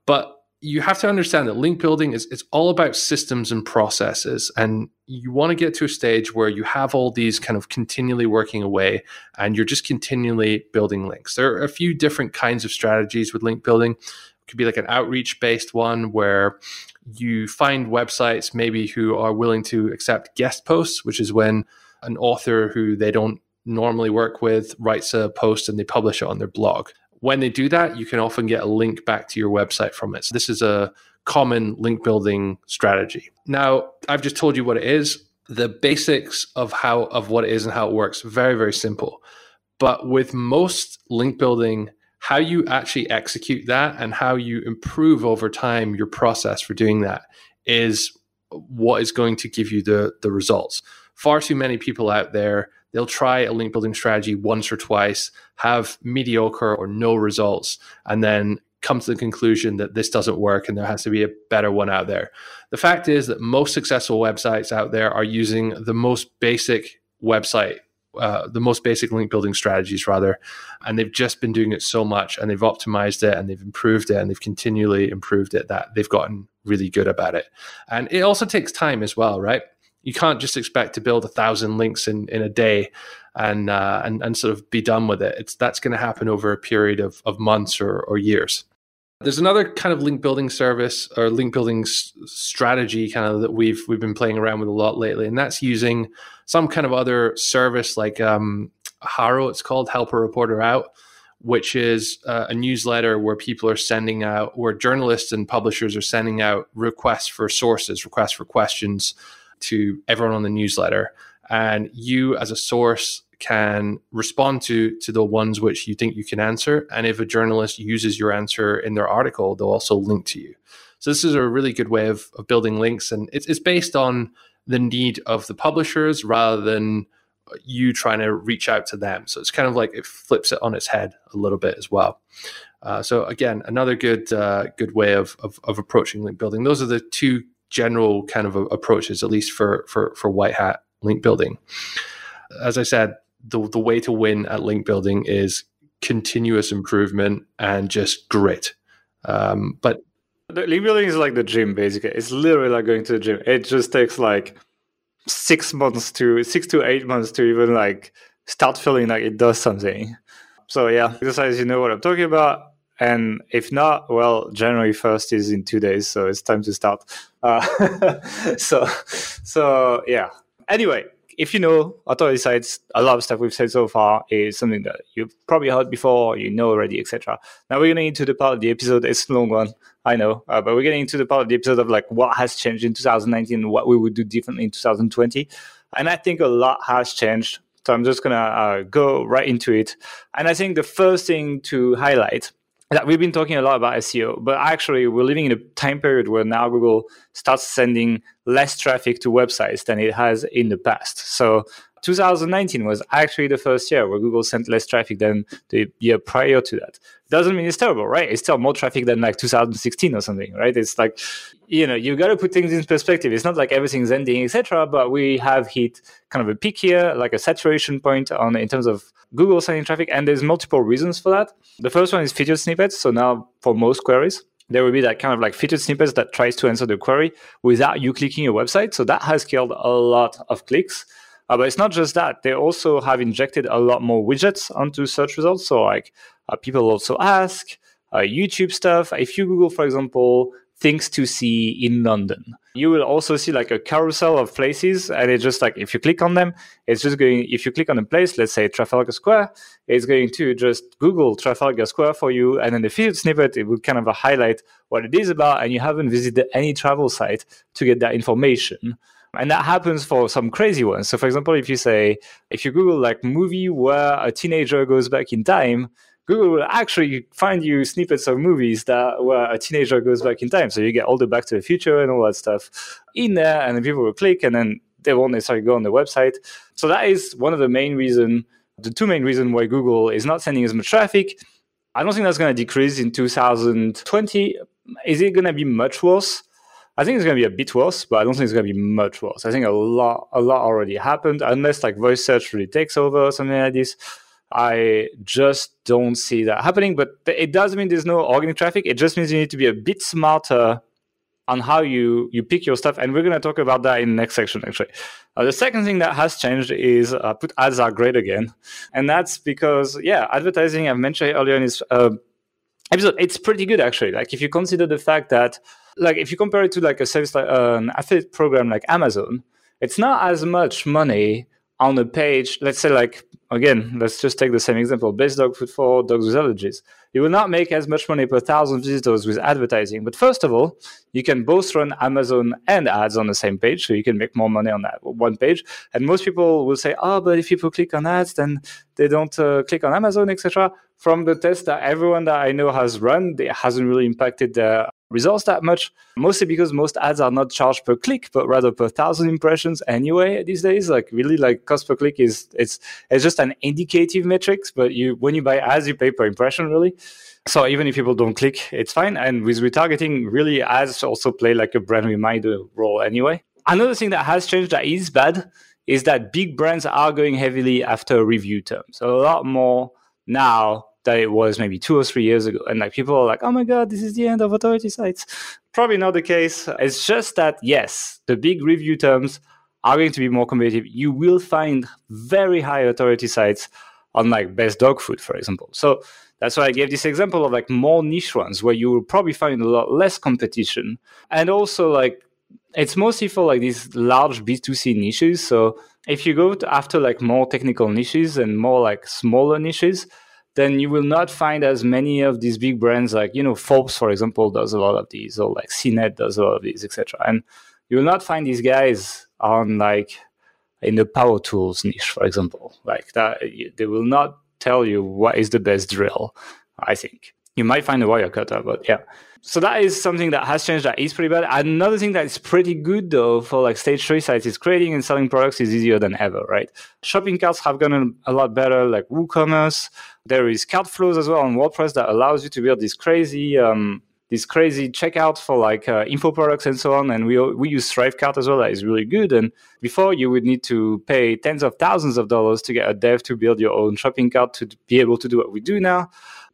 But you have to understand that link building is it's all about systems and processes. And you want to get to a stage where you have all these kind of continually working away and you're just continually building links. There are a few different kinds of strategies with link building. It could be like an outreach based one where you find websites maybe who are willing to accept guest posts which is when an author who they don't normally work with writes a post and they publish it on their blog when they do that, you can often get a link back to your website from it. So this is a common link building strategy. Now, I've just told you what it is. The basics of how of what it is and how it works, very very simple. But with most link building, how you actually execute that and how you improve over time your process for doing that is what is going to give you the the results. Far too many people out there they'll try a link building strategy once or twice, have mediocre or no results, and then come to the conclusion that this doesn't work and there has to be a better one out there. The fact is that most successful websites out there are using the most basic website, uh, the most basic link building strategies, rather, and they've just been doing it so much and they've optimized it and they've improved it and they've continually improved it that they've gotten really good about it. And it also takes time as well, right? You can't just expect to build a thousand links in, in a day and, uh, and and sort of be done with it. It's that's going to happen over a period of, of months or, or years. There's another kind of link building service or link building s- strategy kind of that we've we've been playing around with a lot lately, and that's using some kind of other service like um, HARO. It's called Help a Reporter Out, which is uh, a newsletter where people are sending out, where journalists and publishers are sending out requests for sources, requests for questions to everyone on the newsletter and you as a source can respond to to the ones which you think you can answer and if a journalist uses your answer in their article they'll also link to you. So this is a really good way of, of building links and it's, it's based on the need of the publishers rather than you trying to reach out to them. So it's kind of like it flips it on its head a little bit as well. Uh, so again another good uh, good way of, of, of approaching link building. Those are the two general kind of approaches, at least for for for white hat link building. As I said, the the way to win at link building is continuous improvement and just grit. Um, but
link building is like the gym, basically. It's literally like going to the gym. It just takes like six months to six to eight months to even like start feeling like it does something. So yeah, exercise, you know what I'm talking about. And if not, well, January 1st is in two days, so it's time to start. Uh, [LAUGHS] so, so yeah. Anyway, if you know authority sites, a lot of stuff we've said so far is something that you've probably heard before, you know already, etc. Now we're getting into the part of the episode. It's a long one, I know, uh, but we're getting into the part of the episode of like what has changed in 2019, and what we would do differently in 2020, and I think a lot has changed. So I'm just gonna uh, go right into it. And I think the first thing to highlight that we've been talking a lot about SEO, but actually we're living in a time period where now Google starts sending less traffic to websites than it has in the past. So 2019 was actually the first year where Google sent less traffic than the year prior to that. Doesn't mean it's terrible, right? It's still more traffic than like 2016 or something, right? It's like, you know, you got to put things in perspective. It's not like everything's ending, etc. But we have hit kind of a peak here, like a saturation point on in terms of Google sending traffic, and there's multiple reasons for that. The first one is featured snippets. So now for most queries, there will be that kind of like featured snippets that tries to answer the query without you clicking a website. So that has killed a lot of clicks. Uh, but it's not just that. They also have injected a lot more widgets onto search results. So like uh, people also ask uh, YouTube stuff. If you Google, for example, things to see in London. You will also see like a carousel of places, and it's just like if you click on them, it's just going. If you click on a place, let's say Trafalgar Square, it's going to just Google Trafalgar Square for you, and then the featured snippet it will kind of highlight what it is about, and you haven't visited any travel site to get that information. And that happens for some crazy ones. So, for example, if you say, if you Google like movie where a teenager goes back in time, Google will actually find you snippets of movies that where a teenager goes back in time. So you get all the Back to the Future and all that stuff in there, and then people will click, and then they won't necessarily go on the website. So that is one of the main reason, the two main reasons why Google is not sending as much traffic. I don't think that's going to decrease in 2020. Is it going to be much worse? I think it's going to be a bit worse, but I don't think it's going to be much worse. I think a lot, a lot already happened, unless like voice search really takes over or something like this. I just don't see that happening. But it doesn't mean there's no organic traffic. It just means you need to be a bit smarter on how you you pick your stuff. And we're going to talk about that in the next section, actually. Uh, the second thing that has changed is uh, put ads are great again, and that's because yeah, advertising I've mentioned earlier in this uh, episode, it's pretty good actually. Like if you consider the fact that like if you compare it to like a service like an affiliate program like Amazon, it's not as much money on a page, let's say like again, let's just take the same example: best dog food for dogs with allergies. You will not make as much money per thousand visitors with advertising. But first of all, you can both run Amazon and ads on the same page, so you can make more money on that one page. And most people will say, "Oh, but if people click on ads, then they don't uh, click on Amazon, etc." From the test that everyone that I know has run, it hasn't really impacted their results that much, mostly because most ads are not charged per click, but rather per thousand impressions anyway these days. Like really like cost per click is it's it's just an indicative metrics, but you when you buy ads, you pay per impression really. So even if people don't click, it's fine. And with retargeting, really ads also play like a brand reminder role anyway. Another thing that has changed that is bad is that big brands are going heavily after review terms. So A lot more now that it was maybe two or three years ago. And like people are like, oh my God, this is the end of authority sites. Probably not the case. It's just that, yes, the big review terms are going to be more competitive. You will find very high authority sites on like best dog food, for example. So that's why I gave this example of like more niche ones where you will probably find a lot less competition. And also like it's mostly for like these large B2C niches. So if you go after like more technical niches and more like smaller niches, then you will not find as many of these big brands like you know Forbes, for example, does a lot of these, or like CNET does a lot of these, etc. And you will not find these guys on like in the power tools niche, for example, like that. They will not tell you what is the best drill. I think you might find a Wirecutter, but yeah. So that is something that has changed. That is pretty bad. Another thing that is pretty good though for like stage three sites is creating and selling products is easier than ever, right? Shopping carts have gotten a lot better, like WooCommerce. There is CartFlows as well on WordPress that allows you to build this crazy um, this crazy checkout for like uh, info products and so on. And we we use Thrivecart as well. That is really good. And before you would need to pay tens of thousands of dollars to get a dev to build your own shopping cart to be able to do what we do now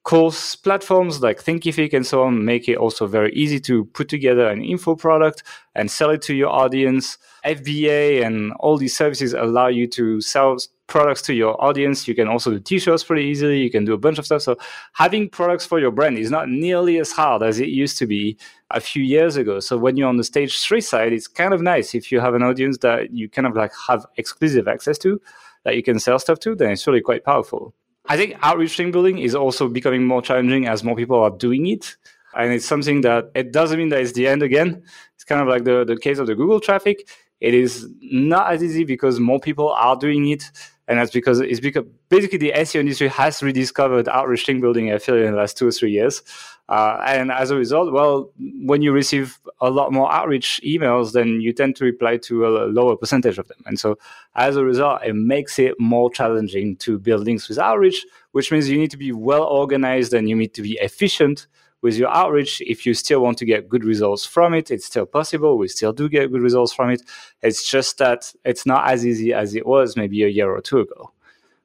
course platforms like Thinkific and so on make it also very easy to put together an info product and sell it to your audience. FBA and all these services allow you to sell products to your audience. You can also do t-shirts pretty easily. You can do a bunch of stuff. So having products for your brand is not nearly as hard as it used to be a few years ago. So when you're on the stage three side, it's kind of nice if you have an audience that you kind of like have exclusive access to that you can sell stuff to, then it's really quite powerful. I think outreach link building is also becoming more challenging as more people are doing it. And it's something that it doesn't mean that it's the end again. It's kind of like the, the case of the Google traffic. It is not as easy because more people are doing it and that's because it's because basically the SEO industry has rediscovered outreach link building feel in the last two or three years. Uh, and as a result, well, when you receive a lot more outreach emails, then you tend to reply to a lower percentage of them. And so as a result, it makes it more challenging to build links with outreach, which means you need to be well organized and you need to be efficient with your outreach, if you still want to get good results from it, it's still possible. We still do get good results from it. It's just that it's not as easy as it was maybe a year or two ago.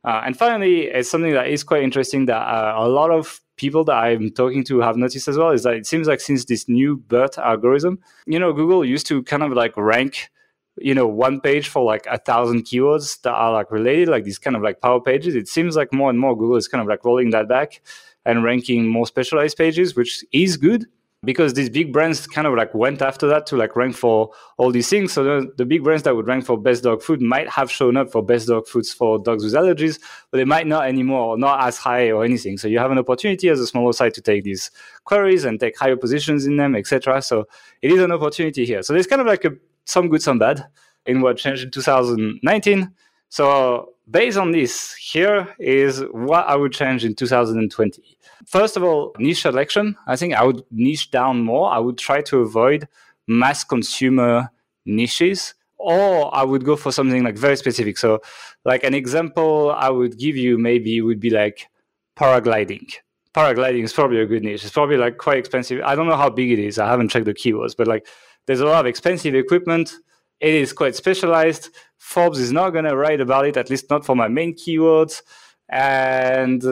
Uh, and finally, it's something that is quite interesting that uh, a lot of people that I'm talking to have noticed as well is that it seems like since this new BERT algorithm, you know, Google used to kind of like rank, you know, one page for like a thousand keywords that are like related, like these kind of like power pages. It seems like more and more Google is kind of like rolling that back and ranking more specialized pages, which is good because these big brands kind of like went after that to like rank for all these things. So the, the, big brands that would rank for best dog food might have shown up for best dog foods for dogs with allergies, but they might not anymore, or not as high or anything. So you have an opportunity as a smaller site to take these queries and take higher positions in them, etc. So it is an opportunity here. So there's kind of like a, some good, some bad in what changed in 2019. So based on this, here is what I would change in 2020. First of all, niche selection. I think I would niche down more. I would try to avoid mass consumer niches, or I would go for something like very specific. So, like an example I would give you maybe would be like paragliding. Paragliding is probably a good niche. It's probably like quite expensive. I don't know how big it is. I haven't checked the keywords, but like there's a lot of expensive equipment. It is quite specialized. Forbes is not going to write about it, at least not for my main keywords and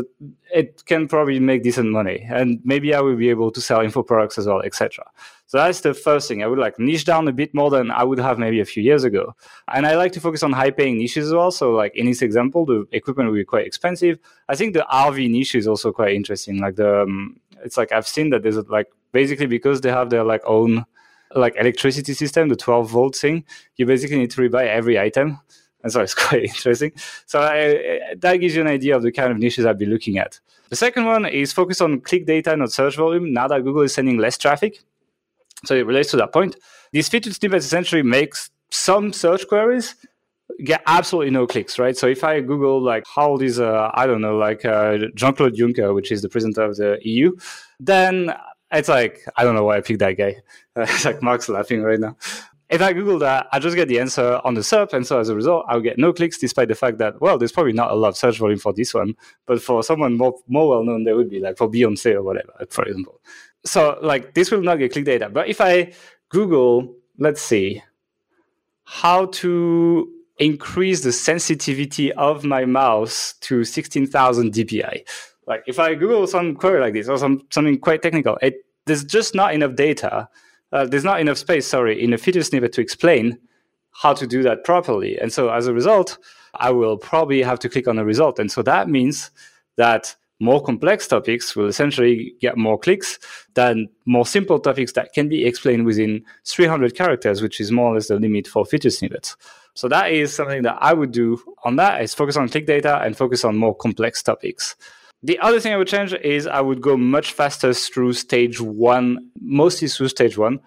it can probably make decent money and maybe i will be able to sell info products as well etc so that's the first thing. I would like niche down a bit more than i would have maybe a few years ago. And i like to focus on high paying niches as well. So like in this example the equipment will be quite expensive. I think the rv niche is also quite interesting. Like the um, it's like i've seen that there's like basically because they have their like own like electricity system the 12 volt thing you basically need to rebuy every item and so it's [LAUGHS] quite interesting. So I, that gives you an idea of the kind of niches I'd be looking at. The second one is focus on click data, not search volume. Now that Google is sending less traffic, so it relates to that point. These featured snippets essentially makes some search queries get absolutely no clicks, right? So if I Google like how old is uh, I don't know like uh, Jean Claude Juncker, which is the president of the EU, then it's like I don't know why I picked that guy. [LAUGHS] it's like Mark's laughing right now if I Google that, I just get the answer on the SERP. And so as a result, I'll get no clicks, despite the fact that, well, there's probably not a lot of search volume for this one. But for someone more, more well known, there would be like for Beyonce or whatever, for example. So like this will not get click data. But if I Google, let's see, how to increase the sensitivity of my mouse to 16,000 dpi. Like if I Google some query like this or some, something quite technical, it, there's just not enough data uh, there's not enough space, sorry, in a feature snippet to explain how to do that properly. And so as a result, I will probably have to click on a result. And so that means that more complex topics will essentially get more clicks than more simple topics that can be explained within 300 characters, which is more or less the limit for feature snippets. So that is something that I would do on that is focus on click data and focus on more complex topics. The other thing I would change is I would go much faster through stage one, mostly through stage one,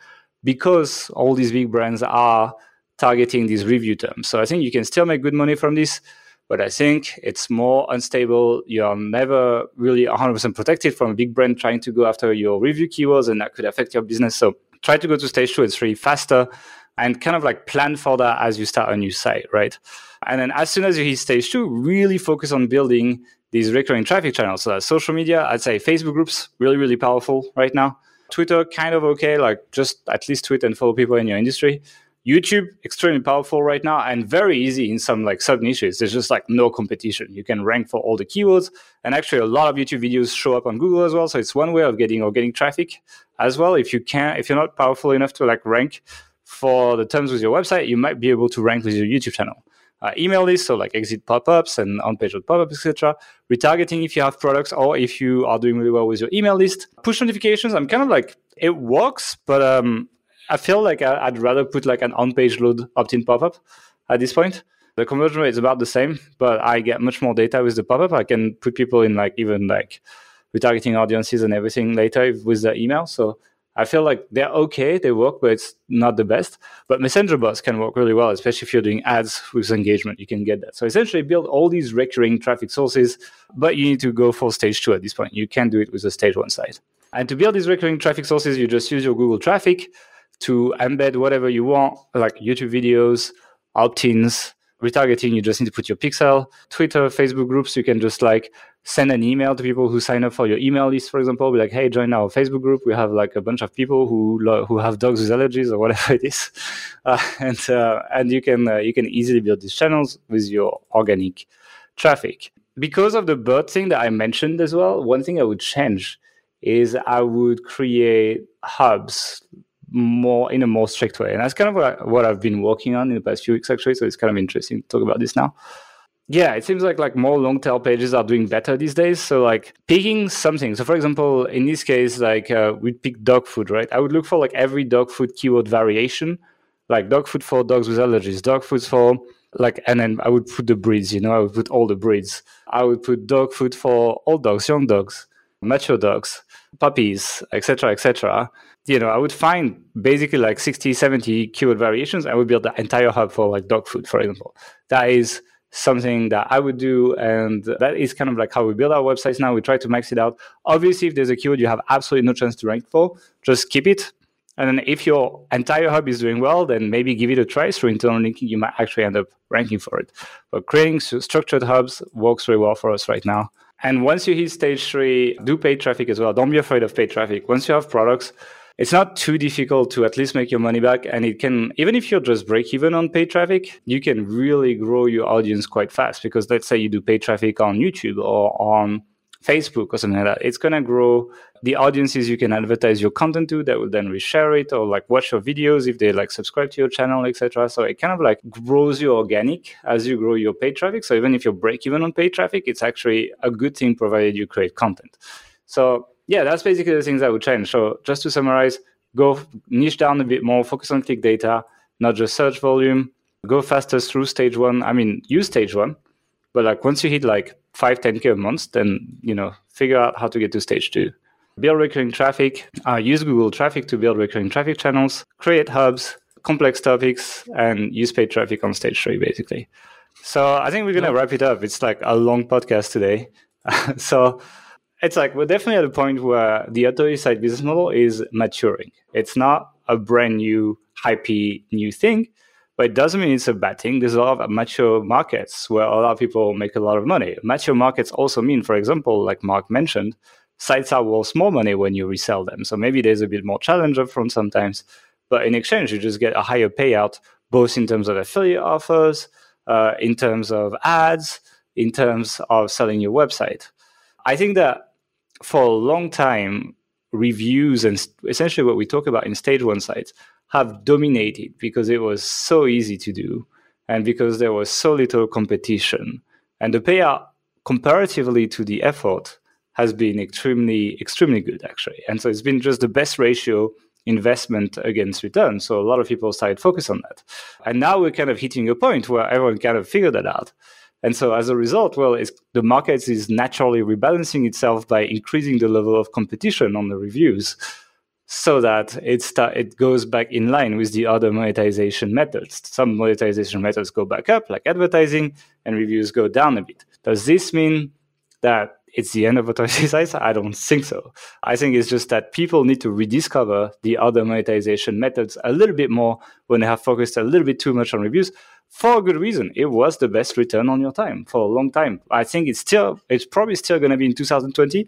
because all these big brands are targeting these review terms. So I think you can still make good money from this, but I think it's more unstable. You're never really 100% protected from a big brand trying to go after your review keywords, and that could affect your business. So try to go to stage two. It's really faster and kind of like plan for that as you start a new site, right? And then as soon as you hit stage two, really focus on building these recurring traffic channels. So social media, I'd say Facebook groups, really, really powerful right now. Twitter, kind of okay, like just at least tweet and follow people in your industry. YouTube, extremely powerful right now and very easy in some like sub niches. There's just like no competition. You can rank for all the keywords. And actually a lot of YouTube videos show up on Google as well. So it's one way of getting organic traffic as well. If you can't, if you're not powerful enough to like rank for the terms with your website, you might be able to rank with your YouTube channel uh, email list, so like exit pop-ups and on-page pop-ups, etc. Retargeting if you have products or if you are doing really well with your email list. Push notifications, I'm kind of like it works, but um, I feel like I, would rather put like an on-page load opt-in pop-up at this point. The conversion rate is about the same, but I get much more data with the pop-up. I can put people in like even like retargeting audiences and everything later with the email. So I feel like they're okay, they work, but it's not the best. But messenger bots can work really well, especially if you're doing ads with engagement, you can get that. So essentially build all these recurring traffic sources, but you need to go for stage two at this point. You can't do it with a stage one site. And to build these recurring traffic sources, you just use your Google traffic to embed whatever you want, like YouTube videos, opt-ins, retargeting, you just need to put your pixel. Twitter, Facebook groups, you can just like send an email to people who sign up for your email list, for example. Be like, hey, join our Facebook group. We have like a bunch of people who lo- who have dogs with allergies or [LAUGHS] whatever it is, uh, and uh, and you can uh, you can easily build these channels with your organic traffic. because of the BERT thing that I mentioned as well, one thing I would change is I would create hubs more in a more strict way. And that's kind of what, I, what I've been working on in the past few weeks, actually. So it's kind of interesting to talk about this now. Yeah, it seems like like more long tail pages are doing better these days. So like picking something. So for example, in this case, like uh, we pick dog food, right? I would look for like every dog food keyword variation, like dog food for dogs with allergies, dog food for like, and then I would put the breeds. You know, I would put all the breeds. I would put dog food for old dogs, young dogs, mature dogs, puppies, etc., etc you know, I would find basically like 60, 70 keyword variations. I would build the entire hub for like dog food, for example. That is something that I would do. And that is kind of like how we build our websites now. We try to max it out. Obviously, if there's a keyword you have absolutely no chance to rank for, just keep it. And then if your entire hub is doing well, then maybe give it a try through internal linking. You might actually end up ranking for it. But creating structured hubs works very well for us right now. And once you hit stage three, do paid traffic as well. Don't be afraid of paid traffic. Once you have products, it's not too difficult to at least make your money back. And it can, even if you're just break even on paid traffic, you can really grow your audience quite fast. Because let's say you do paid traffic on YouTube or on Facebook or something like that, it's going to grow the audiences you can advertise your content to that will then reshare it or like watch your videos if they like subscribe to your channel, etc. So it kind of like grows your organic as you grow your paid traffic. So even if you break even on paid traffic, it's actually a good thing provided you create content. So yeah, that's basically the things I would change. So just to summarize, go niche down a bit more, focus on click data, not just search volume. Go faster through stage one. I mean, use stage one, but like once you hit like five, 10k a month, then you know figure out how to get to stage two. Build recurring traffic. Uh, use Google Traffic to build recurring traffic channels. Create hubs, complex topics, and use paid traffic on stage three, basically. So I think we're gonna wrap it up. It's like a long podcast today. [LAUGHS] so it's like we're definitely at a point where the authority site business model is maturing. It's not a brand new, hypey new thing, but it doesn't mean it's a bad thing. There's a lot of mature markets where a lot of people make a lot of money. Mature markets also mean, for example, like Mark mentioned, sites are worth more money when you resell them. So maybe there's a bit more challenge upfront sometimes, but in exchange, you just get a higher payout, both in terms of affiliate offers, uh, in terms of ads, in terms of selling your website. I think that for a long time, reviews and essentially what we talk about in stage one sites have dominated because it was so easy to do and because there was so little competition. And the payout comparatively to the effort has been extremely, extremely good actually. And so it's been just the best ratio investment against return. So a lot of people started focus on that. And now we're kind of hitting a point where everyone kind of figured that out. And so as a result, well, the market is naturally rebalancing itself by increasing the level of competition on the reviews so that it, it goes back in line with the other monetization methods. Some monetization methods go back up, like advertising, and reviews go down a bit. Does this mean that it's the end of authority sites? I don't think so. I think it's just that people need to rediscover the other monetization methods a little bit more when they have focused a little bit too much on reviews for a good reason. It was the best return on your time for a long time. I think it's still, it's probably still going to be in 2020,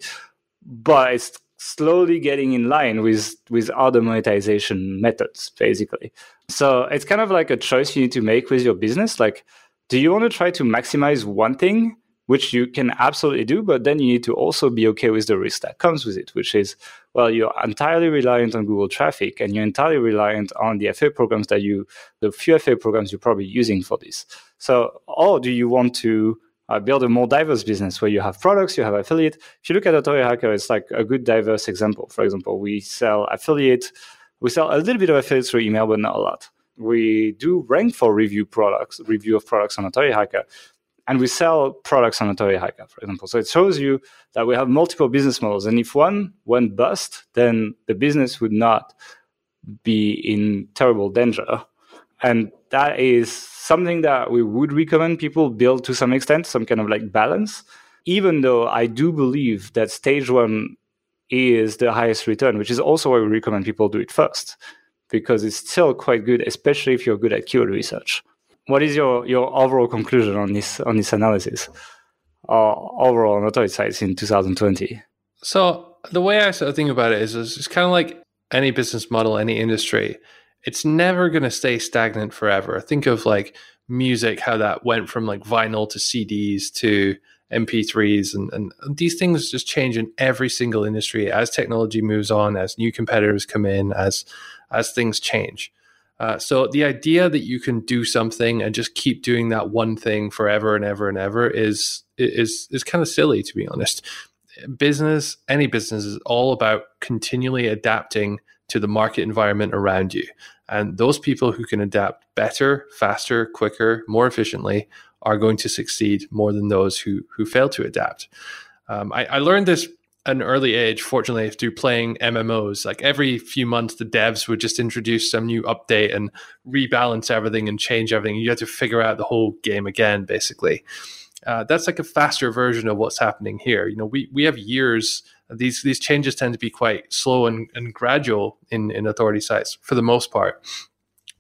but it's slowly getting in line with with other monetization methods, basically. So it's kind of like a choice you need to make with your business. Like, do you want to try to maximize one thing which you can absolutely do, but then you need to also be okay with the risk that comes with it, which is, well, you're entirely reliant on Google traffic and you're entirely reliant on the FA programs that you, the few FA programs you're probably using for this. So, or do you want to uh, build a more diverse business where you have products, you have affiliate? If you look at Authority Hacker, it's like a good diverse example. For example, we sell affiliate, we sell a little bit of affiliate through email, but not a lot we do rank for review products, review of products on Authority Hacker, and we sell products on Authority Hacker, for example. So it shows you that we have multiple business models. And if one went bust, then the business would not be in terrible danger. And that is something that we would recommend people build to some extent, some kind of like balance, even though I do believe that stage one is the highest return, which is also why we recommend people do it first, because it's still quite good, especially if you're good at keyword research what is your, your overall conclusion on this on this analysis uh, overall on authority sites in 2020?
So the way I sort of think about it is it's kind of like any business model, any industry. It's never going to stay stagnant forever. Think of like music, how that went from like vinyl to CDs to MP3s, and, and these things just change in every single industry as technology moves on, as new competitors come in, as as things change. Uh, so the idea that you can do something and just keep doing that one thing forever and ever and ever is is is kind of silly, to be honest. Business, any business, is all about continually adapting to the market environment around you. And those people who can adapt better, faster, quicker, more efficiently are going to succeed more than those who who fail to adapt. Um, I, I, learned this an early age, fortunately, through playing MMOs. Like every few months, the devs would just introduce some new update and rebalance everything and change everything. You had to figure out the whole game again, basically. Uh, that's like a faster version of what's happening here. You know, we we have years. These these changes tend to be quite slow and, and gradual in in authority sites for the most part.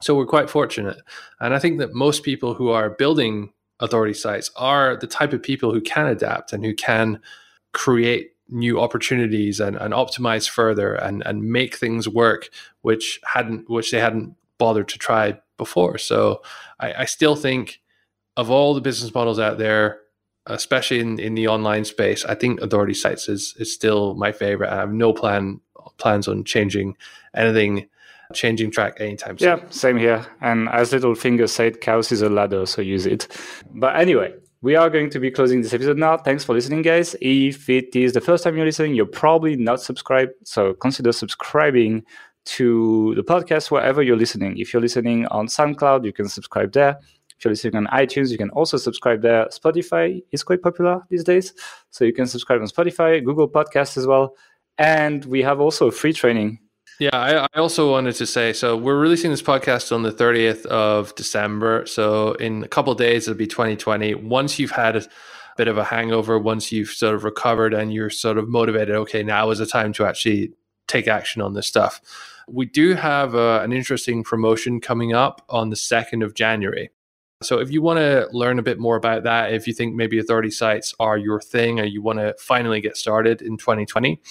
So we're quite fortunate, and I think that most people who are building authority sites are the type of people who can adapt and who can create new opportunities and, and optimize further and, and make things work which hadn't which they hadn't bothered to try before. So I, I still think of all the business models out there, especially in, in the online space, I think authority sites is is still my favorite. I have no plan plans on changing anything changing track anytime
soon. Yeah, same here. And as Littlefinger said, chaos is a ladder, so use it. But anyway, we are going to be closing this episode now. Thanks for listening, guys. If it is the first time you're listening, you're probably not subscribed. So consider subscribing to the podcast wherever you're listening. If you're listening on SoundCloud, you can subscribe there. If you're listening on iTunes, you can also subscribe there. Spotify is quite popular these days. So you can subscribe on Spotify, Google Podcasts as well. And we have also free training
yeah, I, I, also wanted to say so we're releasing this podcast on the 30th of December. So in a couple days, it'll be 2020. Once you've had a bit of a hangover, once you've sort of recovered and you're sort of motivated, okay, now is the time to actually take action on this stuff. We do have uh, an interesting promotion coming up on the 2nd of January. So if you want to learn a bit more about that, if you think maybe authority sites are your thing or you want to finally get started in 2020,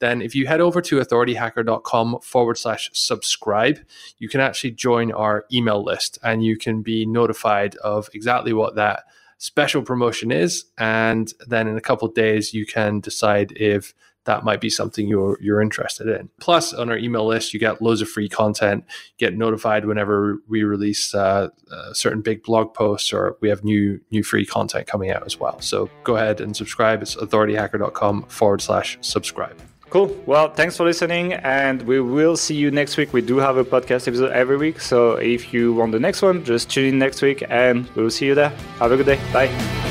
then if you head over to authorityhacker.com forward slash subscribe, you can actually join our email list and you can be notified of exactly what that special promotion is. And then in a couple days, you can decide if that might be something you're you're interested in. Plus, on our email list, you get loads of free content. Get notified whenever we release uh, uh, certain big blog posts or we have new new free content coming out as well. So go ahead and subscribe. It's authorityhacker.com forward slash subscribe.
Cool. Well, thanks for listening, and we will see you next week. We do have a podcast episode every week, so if you want the next one, just tune in next week, and we will see you there. Have a good day. Bye.